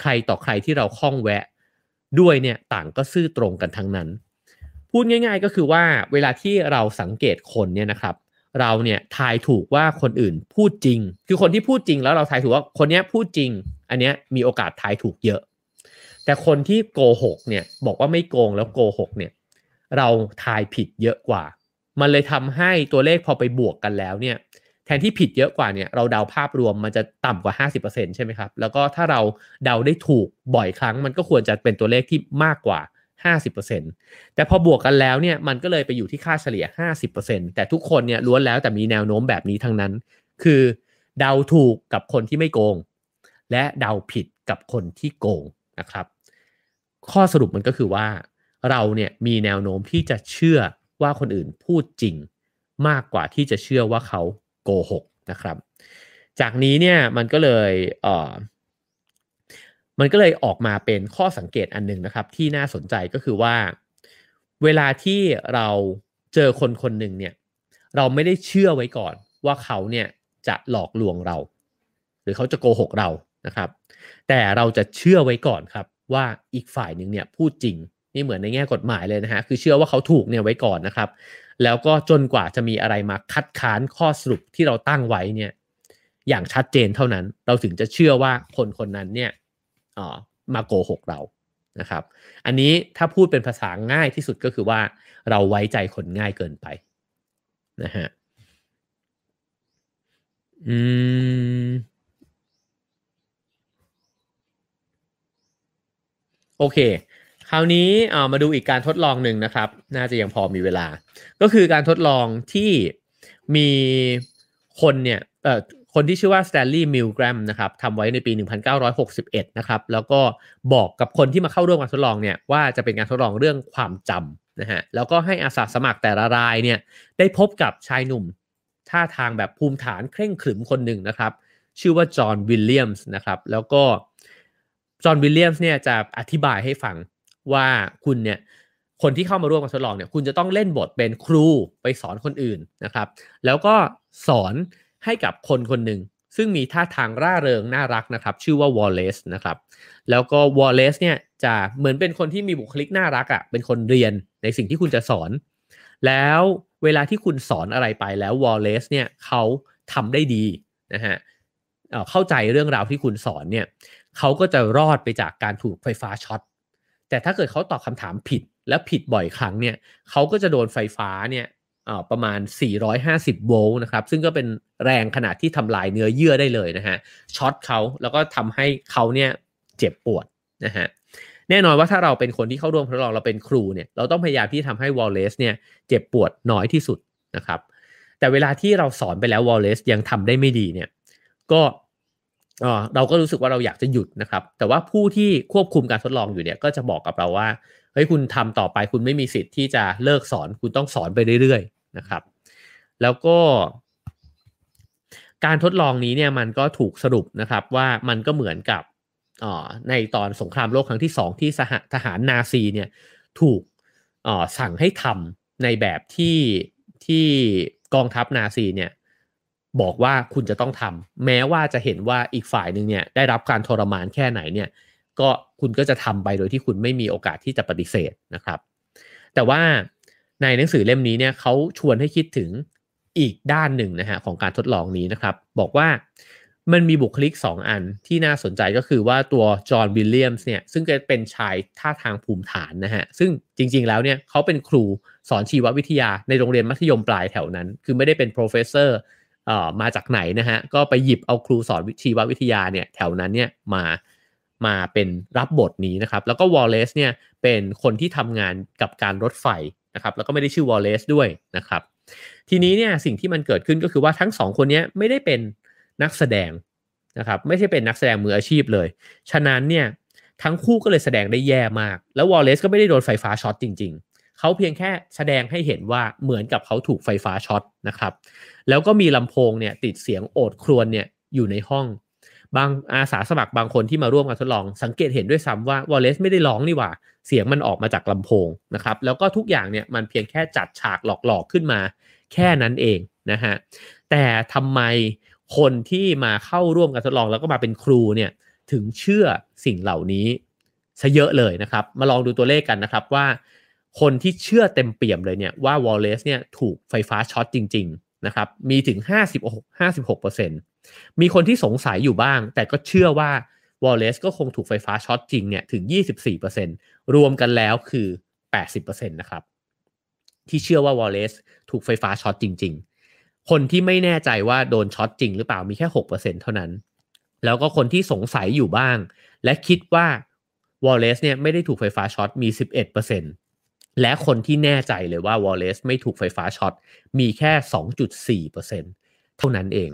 ใครต่อใครที่เราคล้องแวะ ด้วยเนี่ยต่างก็ซื่อตรงกันทั้งนั้น พูดง่าย ๆ ก็คือว่าเวลาที่เราสังเกตคนเนี่ยนะครับ เราเนี่ยทายถูกว่าคนอื่นพูดจริง คือคนที่พูดจริงแล้วเราทายถูกว่าคนนี้พูดจริง อันนี้มีโอกาสทายถูกเยอะ แต่คนที่โกหกเนี่ยบอกว่าไม่โกงแล้วโกหกเนี่ยเราทายผิดเยอะกว่า มันเลยทำให้ตัวเลขพอไปบวกกันแล้วเนี่ยแทนที่ผิดเยอะกว่าเนี่ยเราเดาภาพรวมมันจะต่ำกว่า 50%ใช่ไหมครับ แล้วก็ถ้าเราเดาได้ถูกบ่อยครั้ง มันก็ควรจะเป็นตัวเลขที่มากกว่า 50%แต่พอบวกกันแล้วเนี่ยมันก็เลยไปอยู่ที่ค่าเฉลี่ย 50%แต่ทุกคนเนี่ยล้วนแล้วแต่มีแนวโน้มแบบนี้ทั้งนั้น คือเดาถูกกับคนที่ไม่โกง และเดาผิดกับคนที่โกงนะครับ ข้อสรุปมันก็คือว่า เราเนี่ยมีแนวโน้มที่จะเชื่อว่าคนอื่นพูดจริง มากกว่าที่จะเชื่อว่าเขาโกหกนะครับ จากนี้เนี่ยมันก็เลยเอ่อ มันก็เลยออกมาเป็นข้อสังเกตอันหนึ่งนะครับ ที่น่าสนใจก็คือว่า เวลาที่เราเจอคนคนหนึ่งเนี่ย เราไม่ได้เชื่อไว้ก่อนว่าเขาเนี่ยจะหลอกลวงเรา หรือเขาจะโกหกเรานะครับ แต่เราจะเชื่อไว้ก่อนครับ ว่าอีกฝ่ายหนึ่งเนี่ยพูดจริงนี่เหมือนในแง่กฎหมายเลยนะฮะคือเชื่อว่าเขาถูกเนี่ยไว้ก่อนนะครับ แล้วก็จนกว่าจะมีอะไรมาคัดค้านข้อสรุปที่เราตั้งไว้เนี่ย อย่างชัดเจนเท่านั้น เราถึงจะเชื่อว่าคนคนนั้นเนี่ย มาโกหกเรานะครับ อันนี้ถ้าพูดเป็นภาษาง่ายที่สุดก็คือว่าเราไว้ใจคนง่ายเกินไปนะฮะอืมโอเค คราวนี้ามาดูอีกการทดลองหนึ่งนะครับ น่าจะยังพอมีเวลา ก็คือการทดลองที่มีคนเนี่ยเอ่อ คนที่ชื่อว่าสแตนลีย์มิลแกรมนะครับทำไว้ในปี 1961 นะครับ แล้วก็บอกกับคนที่มาเข้าร่วมการทดลองเนี่ยว่าจะเป็นการทดลองเรื่องความจำนะฮะแล้วก็ให้อาสาสมัครแต่ละรายเนี่ยได้พบกับชายหนุ่ม ท่าทางแบบภูมิฐานเคร่งขรึมคนหนึ่งนะครับ ชื่อว่าจอห์นวิลเลียมส์นะครับ แล้วก็จอห์นวิลเลียมส์เนี่ยจะอธิบายให้ฟังว่าคุณเนี่ยคนที่เข้ามาร่วมการทดลองเนี่ยคุณจะต้องเล่นบทเป็นครูไปสอนคนอื่นนะครับ แล้วก็สอน ให้กับคนคนหนึ่งซึ่งมีท่าทางร่าเริงน่ารักนะครับ ชื่อว่าวอลเลซนะครับ แล้วก็วอลเลซเนี่ยจะเหมือนเป็นคนที่มีบุคลิกน่ารักอะ่ะ เป็นคนเรียนในสิ่งที่คุณจะสอน แล้วเวลาที่คุณสอนอะไรไปแล้ววอลเลซเนี่ยเขาทำได้ดีนะฮะเข้าใจเรื่องราวที่คุณสอนเนี่ยเขาก็จะรอดไปจากการถูกไฟฟ้าช็อต แต่ถ้าเกิดเขาตอบคำถามผิดและผิดบ่อยครั้งเนี่ยเขาก็จะโดนไฟฟ้าเนี่ย ประมาณ 450 โวลต์นะครับ ซึ่งก็เป็นแรงขนาดที่ทำลายเนื้อเยื่อได้เลยนะฮะช็อตเขาแล้วก็ทำให้เขาเนี่ยเจ็บปวดนะฮะแน่นอนว่าถ้าเราเป็นคนที่เข้าร่วมทดลองเราเป็นครูเนี่ยเราต้องพยายามที่ทำให้วอลเลซเนี่ยเจ็บปวดน้อยที่สุดนะครับ แต่เวลาที่เราสอนไปแล้ววอลเลซยังทำได้ไม่ดีเนี่ยก็ เราก็รู้สึกว่าเราอยากจะหยุดนะครับ แต่ว่าผู้ที่ควบคุมการทดลองอยู่เนี่ยก็จะบอกกับเราว่าเฮ้ยคุณทำต่อไปคุณไม่มีสิทธิ์ที่จะเลิกสอนคุณต้องสอนไปเรื่อยๆนะครับ แล้วก็ การทดลองนี้เนี่ยมันก็ถูกสรุปนะครับว่ามันก็เหมือนกับในตอนสงครามโลกครั้งที่สองที่ทหารนาซีเนี่ยถูกสั่งให้ทำในแบบที่ที่กองทัพนาซีเนี่ย บอกว่าคุณจะต้องทำแม้ว่าจะเห็นว่าอีกฝ่ายหนึ่งเนี่ยได้รับการทรมานแค่ไหนเนี่ยก็คุณก็จะทำไปโดยที่คุณไม่มีโอกาสที่จะปฏิเสธนะครับ แต่ว่าในหนังสือเล่มนี้เนี่ยเขาชวนให้คิดถึงอีกด้านหนึ่งนะฮะของการทดลองนี้นะครับ บอกว่ามันมีบุคลิก 2 อันที่น่าสนใจก็คือว่าตัวจอห์นวิลเลียมส์เนี่ยซึ่งเป็นชายท่าทางภูมิฐานนะฮะซึ่งจริงๆแล้วเนี่ยเขาเป็นครูสอนชีววิทยาในโรงเรียนมัธยมปลายแถวนั้น คือไม่ได้เป็น professor เอ่อ มาจากไหนนะฮะก็ไปหยิบเอาครูสอนชีววิทยาเนี่ยแถวนั้นเนี่ยมามาเป็นรับบทนี้นะครับ แล้วก็วอลเลซเนี่ยเป็นคนที่ทำงานกับการรถไฟนะครับแล้วก็ไม่ได้ชื่อวอลเลซด้วยนะครับทีนี้เนี่ยสิ่งที่มันเกิดขึ้นก็คือว่าทั้งสองคนนี้ไม่ได้เป็นนักแสดงนะครับไม่ใช่เป็นนักแสดงมืออาชีพเลย ฉะนั้นเนี่ยทั้งคู่ก็เลยแสดงได้แย่มาก แล้ววอลเลซก็ไม่ได้โดนไฟฟ้าช็อตจริงๆ เขาเพียงแค่แสดงให้เห็นว่าเหมือนกับเขาถูกไฟฟ้าช็อตนะครับ แล้วก็มีลำโพงเนี่ยติดเสียงโอดครวญเนี่ยอยู่ในห้อง บางอาสาสมัครบางคนที่มาร่วมการทดลอง สังเกตเห็นด้วยซ้ำว่าวอลเลซไม่ได้ร้องนี่หว่า เสียงมันออกมาจากลำโพงนะครับ แล้วก็ทุกอย่างเนี่ยมันเพียงแค่จัดฉากหลอกๆขึ้นมา แค่นั้นเองนะฮะ แต่ทำไมคนที่มาเข้าร่วมการทดลองแล้วก็มาเป็นครูเนี่ยถึงเชื่อสิ่งเหล่านี้ซะเยอะเลยนะครับ มาลองดูตัวเลขกันนะครับว่า คนที่เชื่อเต็มเปี่ยมเลยเนี่ยว่าวอลเลซเนี่ยถูกไฟฟ้าช็อตจริง ๆ นะครับ มีถึง 56 56%มีคนที่สงสัยอยู่บ้าง แต่ก็เชื่อว่าวอลเลซก็คงถูกไฟฟ้าช็อตจริงเนี่ยถึง 24%รวมกันแล้วคือ 80%นะครับ ที่เชื่อว่าวอลเลซถูกไฟฟ้าช็อตจริง ๆ คนที่ไม่แน่ใจว่าโดนช็อตจริงหรือเปล่ามีแค่ 6%เท่านั้น แล้วก็คนที่สงสัยอยู่บ้าง และคิดว่าวอลเลซเนี่ยไม่ได้ถูกไฟฟ้าช็อตมี 11% และคนที่แน่ใจเลยว่าวอลเลซไม่ถูกไฟฟ้าช็อตมีแค่ 2.4%เท่านั้นเอง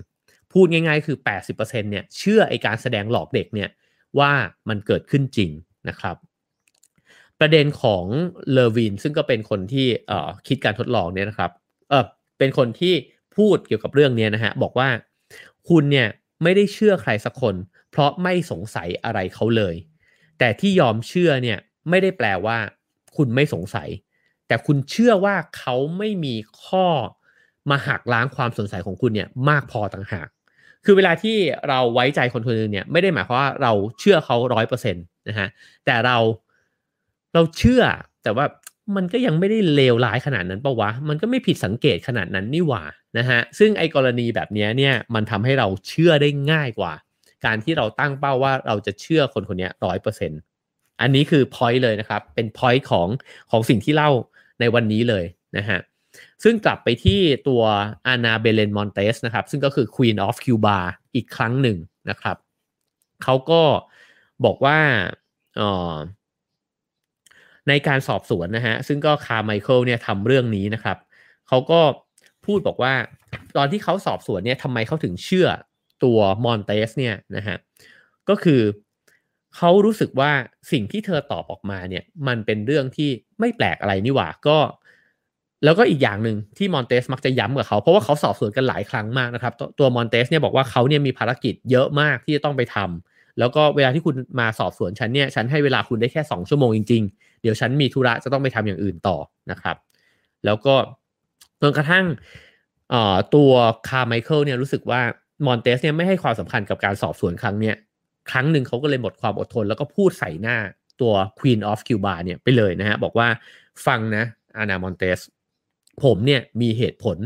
พูดง่ายๆคือ 80%เนี่ยเชื่อไอการแสดงหลอกเด็กเนี่ยว่ามันเกิดขึ้นจริงนะครับ ประเด็นของเลวินซึ่งก็เป็นคนที่คิดการทดลองเนี่ยนะครับเออเป็นคนที่พูดเกี่ยวกับเรื่องนี้นะฮะบอกว่าคุณเนี่ยไม่ได้เชื่อใครสักคน เพราะไม่สงสัยอะไรเขาเลย แต่ที่ยอมเชื่อเนี่ยไม่ได้แปลว่า คุณไม่สงสัย แต่คุณเชื่อว่าเขาไม่มีข้อมาหักล้างความสงสัยของคุณเนี่ยมากพอต่างหาก คือเวลาที่เราไว้ใจคนคนนึงเนี่ยไม่ได้หมายความว่าเราเชื่อเขาร้อยเปอร์เซ็นต์นะฮะแต่เราเราเชื่อแต่ว่ามันก็ยังไม่ได้เลวร้ายขนาดนั้นปะวะ มันก็ไม่ผิดสังเกตขนาดนั้นนี่หว่านะฮะ ซึ่งไอ้กรณีแบบนี้เนี่ยมันทำให้เราเชื่อได้ง่ายกว่า การที่เราตั้งเป้าว่าเราจะเชื่อคนคนนี้ร้อยเปอร์เซ็นต์ อันนี้คือ point เลยนะครับ เป็น point ของของสิ่งที่เล่าในวันนี้เลยนะฮะซึ่งกลับไปที่ตัวอานาเบเลนมอนเตสนะครับ ซึ่งก็คือ Queen of Cuba อีกครั้งหนึ่งนะครับ เขาก็บอกว่าในการสอบสวนนะฮะ ซึ่งก็คาร์ไมเคิลเนี่ยทำเรื่องนี้นะครับ เขาก็พูดบอกว่า ตอนที่เขาสอบสวนเนี่ยทำไมเขาถึงเชื่อตัวมอนเตสเนี่ยนะฮะ ก็คือ เขารู้สึกว่าสิ่งที่เธอตอบออกมาเนี่ย มันเป็นเรื่องที่ไม่แปลกอะไรนี่หว่าก็ แล้วก็อีกอย่างหนึ่งที่มอนเตสมักจะย้ำกับเขา เพราะว่าเขาสอบสวนกันหลายครั้งมากนะครับ ตัวมอนเตสเนี่ยบอกว่าเขาเนี่ยมีภารกิจเยอะมากที่จะต้องไปทำแล้วก็เวลาที่คุณมาสอบสวนฉันเนี่ยฉันให้เวลาคุณได้แค่ 2 ชั่วโมงจริงเดี๋ยวฉันมีธุระจะต้องไปทำอย่างอื่นต่อนะครับ แล้วก็จนกระทั่งตัวคาร์ไมเคิลเนี่ยรู้สึกว่ามอนเตสเนี่ยไม่ให้ความสำคัญกับการสอบสวนครั้งเนี้ย ครั้งหนึ่งเขาก็เลยหมดความอดทน แล้วก็พูดใส่หน้าตัว Queen of Cuba เนี่ยไปเลยนะฮะบอกว่าฟังนะอานามอนเตสผมเนี่ยมีเหตุผล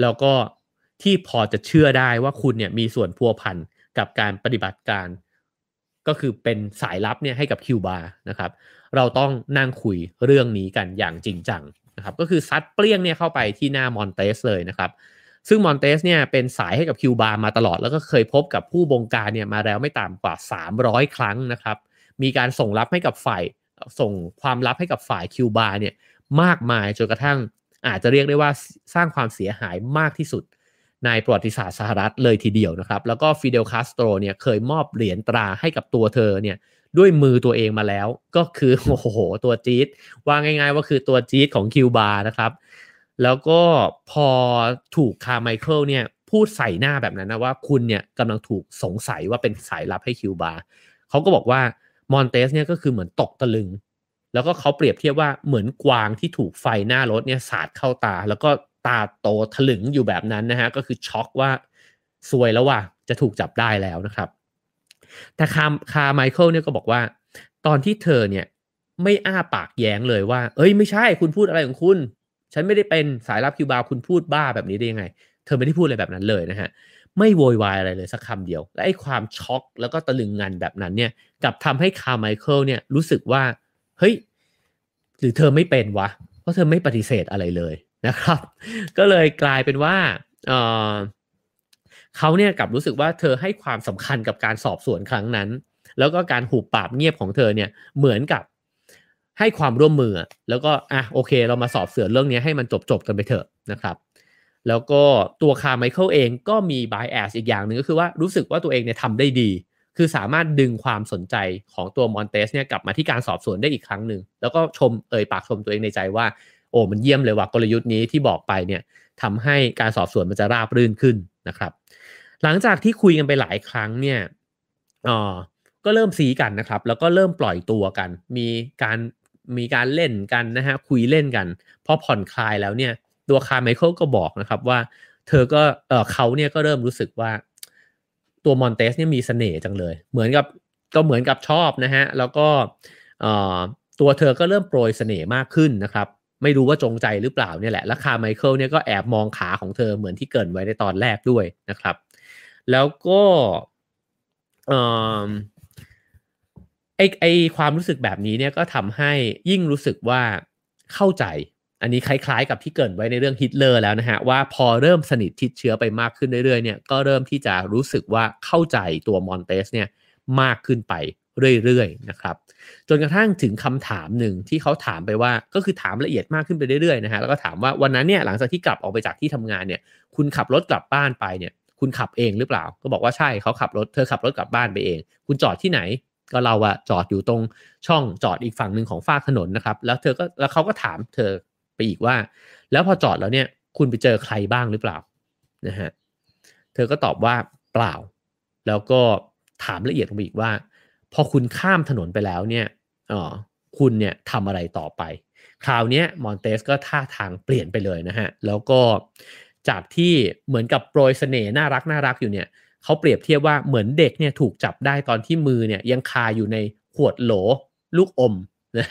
แล้วก็ที่พอจะเชื่อได้ว่าคุณเนี่ยมีส่วนพัวพันกับการปฏิบัติการ ก็คือเป็นสายลับเนี่ยให้กับคิวบานะครับเราต้องนั่งคุยเรื่องนี้กันอย่างจริงจังนะครับก็คือซัดเปรี้ยงเนี่ยเข้าไปที่หน้ามอนเตสเลยนะครับ ซึ่งมอนเตสเนี่ยเป็นสายให้กับคิวบามาตลอด แล้วก็เคยพบกับผู้บงการเนี่ยมาแล้วไม่ต่ำกว่า 300 ครั้งนะครับ มีการส่งลับให้กับฝ่ายส่งความลับให้กับฝ่ายคิวบาเนี่ยมากมายจนกระทั่งอาจจะเรียกได้ว่าสร้างความเสียหายมากที่สุดในประวัติศาสตร์สหรัฐเลยทีเดียวนะครับ แล้วก็ฟิเดลคาสโตรเนี่ยเคยมอบเหรียญตราให้กับตัวเธอเนี่ยด้วยมือตัวเองมาแล้ว ก็คือโอ้โหตัวจี๊ดว่าง่าย ๆ ว่าคือตัวจี๊ดของคิวบานะครับ แล้วก็พอถูกคาร์ไมเคิลเนี่ยพูดใส่หน้าแบบนั้นนะว่าคุณเนี่ยกำลังถูกสงสัยว่าเป็นสายลับให้คิวบาเขาก็บอกว่ามอนเตสเนี่ยก็คือเหมือนตกตะลึง แล้วก็เขาเปรียบเทียบว่าเหมือนกวางที่ถูกไฟหน้ารถเนี่ยสาดเข้าตา แล้วก็ตาโตถลึงอยู่แบบนั้นนะฮะก็คือช็อกว่าซวยแล้วว่าจะถูกจับได้แล้วนะครับ แต่คาคาไมเคิลเนี่ยก็บอกว่า ตอนที่เธอเนี่ยไม่อ้าปากแย้งเลยว่า เอ้ยไม่ใช่คุณพูดอะไรของคุณ ฉันไม่ได้เป็นสายลับคิวบาร์คุณพูดบ้าแบบนี้ได้ยังไง เธอไม่ได้พูดอะไรแบบนั้นเลยนะฮะไม่โวยวายอะไรเลยสักคำเดียว และไอ้ความช็อกแล้วก็ตะลึงงันแบบนั้นเนี่ยกลับทำให้คาร์ไมเคิลเนี่ยรู้สึกว่า เฮ้ย หรือเธอไม่เป็นวะ เพราะเธอไม่ปฏิเสธอะไรเลยนะครับ ก็เลยกลายเป็นว่าเออเขาเนี่ยกลับรู้สึกว่าเธอให้ความสำคัญกับการสอบสวนครั้งนั้น แล้วก็การหุบปากเงียบของเธอเนี่ยเหมือนกับ ให้ความร่วมมือ แล้วก็อะโอเค เรามาสอบสวนเรื่องนี้ให้มันจบจบกันไปเถอะนะครับแล้วก็ตัวคาร์ไมเคิลเองก็มี bias อีกอย่างหนึ่งก็คือว่ารู้สึกว่าตัวเองเนี่ยทำได้ดี คือสามารถดึงความสนใจของตัวมอนเตสเนี่ยกลับมาที่การสอบสวนได้อีกครั้งหนึ่ง แล้วก็ชมเอ่ยปากชมตัวเองในใจว่า โอ้มันเยี่ยมเลยว่ากลยุทธ์นี้ที่บอกไปเนี่ยทำให้การสอบสวนมันจะราบรื่นขึ้นนะครับ หลังจากที่คุยกันไปหลายครั้งเนี่ยอ๋อก็เริ่มสีกันนะครับ แล้วก็เริ่มปล่อยตัวกัน มีการ มีการเล่นกันนะฮะคุยเล่นกัน พอผ่อนคลายแล้วเนี่ย ตัวคาร์ไมเคิลก็บอกนะครับว่า เธอก็เออเขาเนี่ยก็เริ่มรู้สึกว่า ตัวมอนเตสเนี่ยมีเสน่ห์จังเลย เหมือนกับก็เหมือนกับชอบนะฮะแล้วก็เอ่อตัวเธอก็เริ่มโปรยเสน่ห์มากขึ้นนะครับ ไม่รู้ว่าจงใจหรือเปล่าเนี่ยแหละแล้วคาร์ไมเคิลเนี่ยก็แอบมองขาของเธอเหมือนที่เกริ่นไว้ในตอนแรกด้วยนะครับ แล้วก็เออ ไอไอความรู้สึกแบบนี้เนี่ยก็ทำให้ยิ่งรู้สึกว่าเข้าใจ อันนี้คล้ายๆ กับที่เกริ่นไว้ในเรื่องฮิตเลอร์แล้วนะฮะว่าพอเริ่มสนิทชิดเชื้อไปมากขึ้นเรื่อยๆเนี่ยก็เริ่มที่จะรู้สึกว่าเข้าใจตัวมอนเตสเนี่ยมากขึ้นไปเรื่อยๆนะครับจนกระทั่งถึงคำถามหนึ่งที่เขาถามไปว่าก็คือถามละเอียดมากขึ้นไปเรื่อยๆนะฮะแล้วก็ถามว่าวันนั้นเนี่ยหลังจากที่กลับออกไปจากที่ทำงานเนี่ยคุณขับรถกลับบ้านไปเนี่ยคุณขับเองหรือเปล่า ก็บอกว่าใช่เขาขับรถเธอขับรถกลับบ้านไปเอง คุณจอดที่ไหน ก็เราอะจอดอยู่ตรงช่องจอดอีกฝั่งหนึ่งของฟากถนนนะครับ แล้วเธอก็แล้วเขาก็ถามเธอไปอีกว่า แล้วพอจอดแล้วเนี่ยคุณไปเจอใครบ้างหรือเปล่านะฮะเธอก็ตอบว่าเปล่า แล้วก็ถามละเอียดลงไปอีกว่า พอคุณข้ามถนนไปแล้วเนี่ยอ๋อคุณเนี่ยทำอะไรต่อไป คราวนี้มอนเตสก็ท่าทางเปลี่ยนไปเลยนะฮะ แล้วก็จากที่เหมือนกับโปรยเสน่ห์น่ารักน่ารักอยู่เนี่ย เขาเปรียบเทียบว่าเหมือนเด็กเนี่ยถูกจับได้ตอนที่มือเนี่ยยังคาอยู่ในขวดโหลลูกอมนะ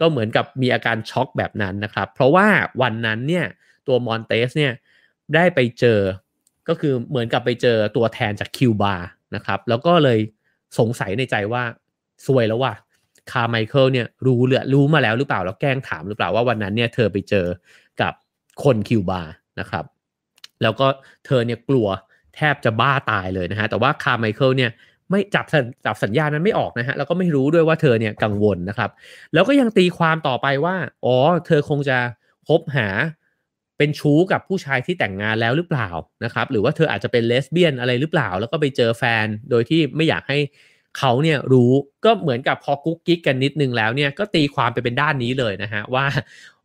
ก็เหมือนกับมีอาการช็อกแบบนั้นนะครับ เพราะว่าวันนั้นเนี่ยตัวมอนเตสเนี่ยได้ไปเจอก็คือเหมือนกับไปเจอตัวแทนจากคิวบานะครับแล้วก็เลยสงสัยในใจว่าซวยแล้วว่ะคาร์ไมเคิลเนี่ยรู้เรื่องรู้มาแล้วหรือเปล่าแล้วแกล้งถามหรือเปล่าว่าวันนั้นเนี่ยเธอไปเจอกับคนคิวบานะครับแล้วก็เธอเนี่ยกลัว แทบจะบ้าตายเลยนะฮะ แต่ว่าคาร์ไมเคิลเนี่ยไม่จับจับสัญญาณนั้นไม่ออกนะฮะ แล้วก็ไม่รู้ด้วยว่าเธอเนี่ยกังวลนะครับ แล้วก็ยังตีความต่อไปว่า อ๋อ เธอคงจะพบหาเป็นชู้กับผู้ชายที่แต่งงานแล้วหรือเปล่านะครับ หรือว่าเธออาจจะเป็นเลสเบี้ยนอะไรหรือเปล่า แล้วก็ไปเจอแฟนโดยที่ไม่อยากให้เขาเนี่ยรู้ก็เหมือนกับพอกุ๊กกิ๊กกันนิดนึงแล้วเนี่ยก็ตีความไปเป็นด้านนี้เลยนะฮะว่า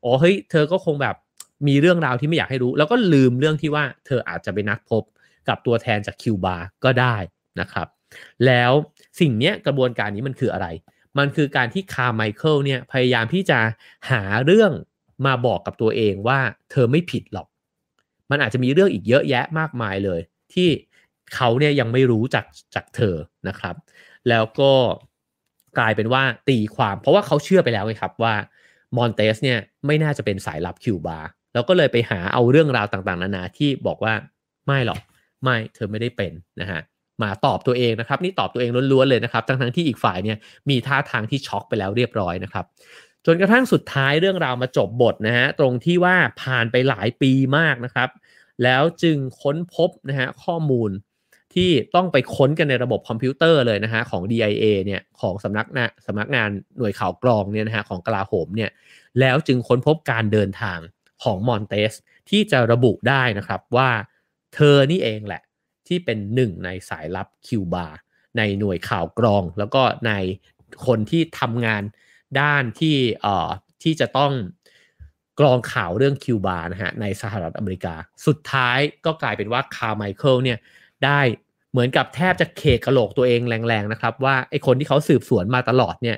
อ๋อเฮ้ยเธอก็คงแบบมีเรื่องราวที่ไม่อยากให้รู้ แล้วก็ลืมเรื่องที่ว่าเธออาจจะไปนัดพบ กับตัวแทนจากคิวบาก็ได้นะครับ แล้วสิ่งนี้กระบวนการนี้มันคืออะไร มันคือการที่คาร์ไมเคิลเนี่ยพยายามที่จะหาเรื่องมาบอกกับตัวเองว่าเธอไม่ผิดหรอก มันอาจจะมีเรื่องอีกเยอะแยะมากมายเลย ที่เขาเนี่ยยังไม่รู้จากจากเธอนะครับ แล้วก็กลายเป็นว่าตีความ เพราะว่าเขาเชื่อไปแล้วไงครับว่ามอนเตสเนี่ยไม่น่าจะเป็นสายลับคิวบาแล้วก็เลยไปหาเอาเรื่องราวต่างๆ นานาที่บอกว่าไม่หรอก ไม่เธอไม่ได้เป็นนะฮะมาตอบตัวเองนะครับ นี่ตอบตัวเองล้วนๆเลยนะครับทั้งทั้งที่อีกฝ่ายเนี่ยมีท่าทางที่ช็อกไปแล้วเรียบร้อยนะครับจนกระทั่งสุดท้ายเรื่องราวมาจบบทนะฮะตรงที่ว่าผ่านไปหลายปีมากนะครับ แล้วจึงค้นพบนะฮะข้อมูลที่ต้องไปค้นกันในระบบคอมพิวเตอร์เลยนะฮะของ DIA เนี่ยของสำนักนะสำนักงานหน่วยข่าวกรองเนี่ยนะฮะของกลาโหมเนี่ยแล้วจึงค้นพบการเดินทางของมอนเตสที่จะระบุได้นะครับว่า เธอนี่เองแหละ ที่เป็นหนึ่งในสายลับคิวบาในหน่วยข่าวกรอง แล้วก็ในคนที่ทำงานด้านที่เอ่อที่จะต้องกรองข่าวเรื่องคิวบานะฮะในสหรัฐอเมริกา สุดท้ายก็กลายเป็นว่าคาร์ไมเคิลเนี่ยได้เหมือนกับแทบจะเคกระโหลกตัวเองแรงๆนะครับ ว่าไอคนที่เขาสืบสวนมาตลอดเนี่ย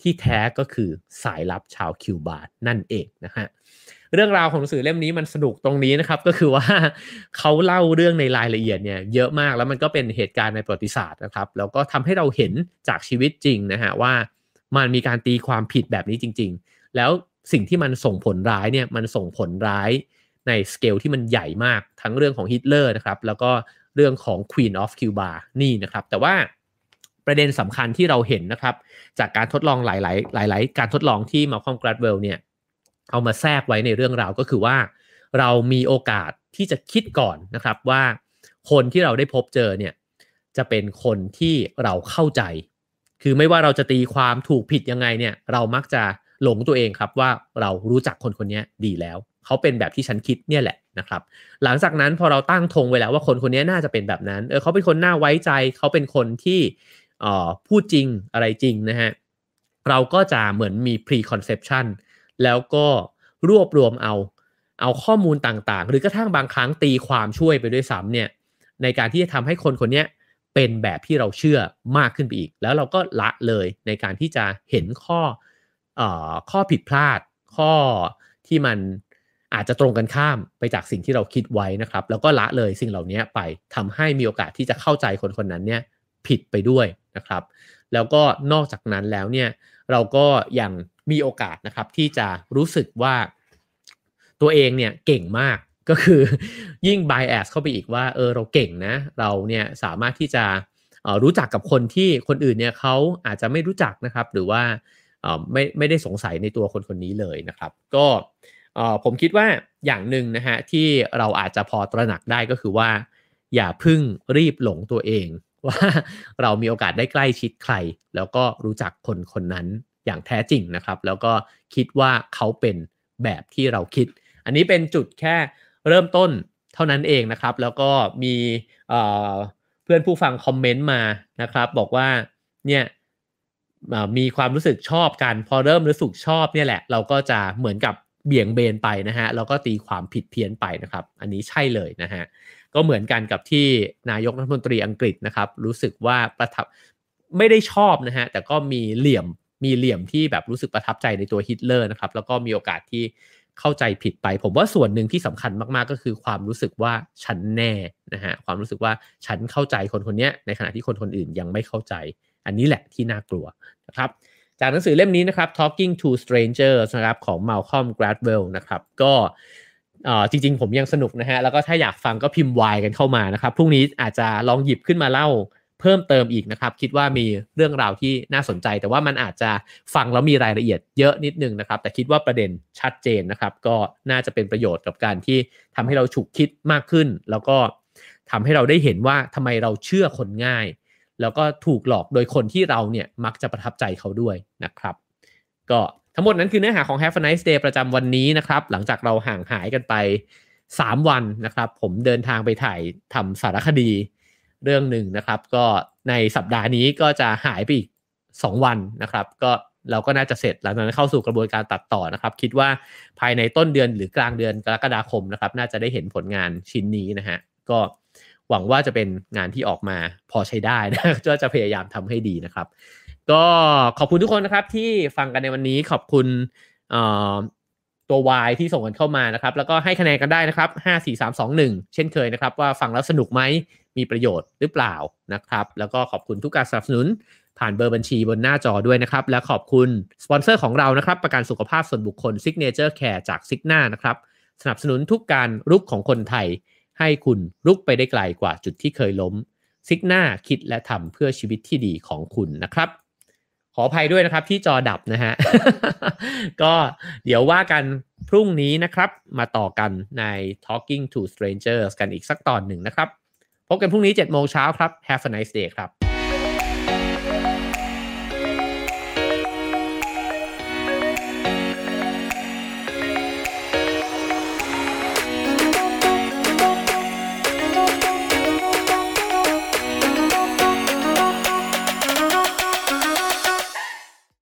ที่แท้ก็คือสายลับชาวคิวบานั่นเองนะฮะ เรื่องราวของหนังสือเล่มนี้มันสนุกตรงนี้นะครับ ก็คือว่าเขาเล่าเรื่องในรายละเอียดเนี่ยเยอะมากแล้วมันก็เป็นเหตุการณ์ในประวัติศาสตร์นะครับ แล้วก็ทำให้เราเห็นจากชีวิตจริงนะฮะว่ามันมีการตีความผิดแบบนี้จริง ๆ แล้วสิ่งที่มันส่งผลร้ายเนี่ยมันส่งผลร้ายในสเกลที่มันใหญ่มากทั้งเรื่องของฮิตเลอร์นะครับแล้วก็เรื่องของ Queen of Cuba นี่นะครับ แต่ว่าประเด็นสำคัญที่เราเห็นนะครับ จากการทดลองหลาย ๆ หลาย ๆ การทดลองที่มาคอมกราดเวลเนี่ย เอามาแทรกไว้ในเรื่องราวก็คือว่า เรามีโอกาสที่จะคิดก่อนนะครับว่า คนที่เราได้พบเจอเนี่ยจะเป็นคนที่เราเข้าใจ คือไม่ว่าเราจะตีความถูกผิดยังไงเนี่ย เรามักจะหลงตัวเองครับว่าเรารู้จักคนคนนี้ดีแล้ว เขาเป็นแบบที่ฉันคิดเนี่ยแหละนะครับ หลังจากนั้นพอเราตั้งธงไว้แล้วว่าคนคนนี้น่าจะเป็นแบบนั้น เออเขาเป็นคนน่าไว้ใจ เขาเป็นคนที่พูดจริงอะไรจริงนะฮะ เราก็จะเหมือนมี preconception แล้วก็รวบรวมเอา เอาข้อมูลต่างๆ หรือกระทั่งบางครั้งตีความช่วยไปด้วยซ้ำเนี่ยในการที่จะทำให้คนคนนี้เป็นแบบที่เราเชื่อมากขึ้นไปอีก แล้วเราก็ละเลยในการที่จะเห็นข้ออข้อผิดพลาด ข้อที่มันอาจจะตรงกันข้ามไปจากสิ่งที่เราคิดไว้นะครับ แล้วก็ละเลยสิ่งเหล่านี้ไปทำให้มีโอกาสที่จะเข้าใจคนคนนั้นเนี่ยผิดไปด้วยนะครับ แล้วก็นอกจากนั้นแล้วเนี่ยเราก็ยัง มีโอกาสนะครับที่จะรู้สึกว่าตัวเองเนี่ยเก่งมากก็คือยิ่ง bias เข้าไปอีกว่าเออเราเก่งนะ เราเนี่ยสามารถที่จะรู้จักกับคนที่คนอื่นเนี่ยเขาอาจจะไม่รู้จักนะครับ หรือว่าไม่ไม่ได้สงสัยในตัวคนคนนี้เลยนะครับ ก็ผมคิดว่าอย่างหนึ่งนะฮะที่เราอาจจะพอตระหนักได้ก็คือว่า อย่าพึ่งรีบหลงตัวเอง ว่าเรามีโอกาสได้ใกล้ชิดใคร แล้วก็รู้จักคนคนนั้น อย่างแท้จริงนะครับ แล้วก็คิดว่าเขาเป็นแบบที่เราคิด อันนี้เป็นจุดแค่เริ่มต้นเท่านั้นเองนะครับ แล้วก็มีเพื่อนผู้ฟังคอมเมนต์มานะครับ บอกว่าเนี่ยมีความรู้สึกชอบกัน พอเริ่มรู้สึกชอบเนี่ยแหละ เราก็จะเหมือนกับเบี่ยงเบนไปนะฮะแล้วก็ตีความผิดเพี้ยนไปนะครับ อันนี้ใช่เลยนะฮะก็เหมือนกันกับที่นายกรัฐมนตรีอังกฤษนะครับ รู้สึกว่าประทับไม่ได้ชอบนะฮะแต่ก็มีเหลี่ยม มีเหลี่ยมที่แบบรู้สึกประทับใจในตัวฮิตเลอร์นะครับ แล้วก็มีโอกาสที่เข้าใจผิดไป ผมว่าส่วนหนึ่งที่สำคัญมาก ๆ ก็คือความรู้สึกว่าฉันแน่นะฮะความรู้สึกว่าฉันเข้าใจคนคนนี้ในขณะที่คนคนอื่นยังไม่เข้าใจ อันนี้แหละที่น่ากลัวนะครับจากหนังสือเล่มนี้นะครับ Talking to Strangers นะครับของ Malcolm Gladwell นะครับก็จริง ๆ ผมยังสนุกนะฮะแล้วก็ถ้าอยากฟังก็พิมพ์วายกันเข้ามานะครับพรุ่งนี้อาจจะลองหยิบขึ้นมาเล่า เพิ่มเติมอีกนะครับ คิดว่ามีเรื่องราวที่น่าสนใจ แต่ว่ามันอาจจะฟังแล้วมีรายละเอียดเยอะนิดนึงนะครับ แต่คิดว่าประเด็นชัดเจนนะครับ ก็น่าจะเป็นประโยชน์กับการที่ทำให้เราฉุกคิดมากขึ้น แล้วก็ทำให้เราได้เห็นว่าทำไมเราเชื่อคนง่าย แล้วก็ถูกหลอกโดยคนที่เราเนี่ยมักจะประทับใจเขาด้วยนะครับ ก็ทั้งหมดนั้นคือเนื้อหาของ Have a nice day ประจำวันนี้นะครับ หลังจากเราห่างหายกันไป 3 วันนะครับ ผมเดินทางไปถ่ายทำสารคดี เรื่องหนึ่งนะครับ ก็ในสัปดาห์นี้ก็จะหายไปอีก 2 วันนะครับ ก็เราก็น่าจะเสร็จหลังจากนั้นเข้าสู่กระบวนการตัดต่อนะครับ คิดว่าภายในต้นเดือนหรือกลางเดือนกรกฎาคมนะครับ น่าจะได้เห็นผลงานชิ้นนี้นะฮะก็หวังว่าจะเป็นงานที่ออกมาพอใช้ได้นะก็จะพยายามทำให้ดีนะครับ ก็ขอบคุณทุกคนนะครับที่ฟังกันในวันนี้ขอบคุณตัว Y ที่ส่งกันเข้ามานะครับ แล้วก็ให้คะแนนกันได้นะครับ 5 4 3 2 1 เช่นเคยนะครับ ว่าฟังแล้วสนุกไหม มีประโยชน์หรือเปล่านะครับ แล้วก็ขอบคุณทุกการสนับสนุนผ่านเบอร์บัญชีบนหน้าจอด้วยนะครับ และขอบคุณสปอนเซอร์ของเรานะครับ ประกันสุขภาพส่วนบุคคล Signature Care จากซิกหน้านะครับ สนับสนุนทุกการรุกของคนไทย ให้คุณรุกไปได้ไกลกว่าจุดที่เคยล้มซิกหน้าคิดและทำเพื่อชีวิตที่ดีของคุณนะครับขออภัยด้วยนะครับที่จอดับนะฮะ ก็เดี๋ยวว่ากันพรุ่งนี้นะครับ มาต่อกันใน Talking to Strangers กันอีกสักตอนหนึ่งนะครับ พบกันพรุ่งนี้7โมงเช้าครับ Have a nice day ครับ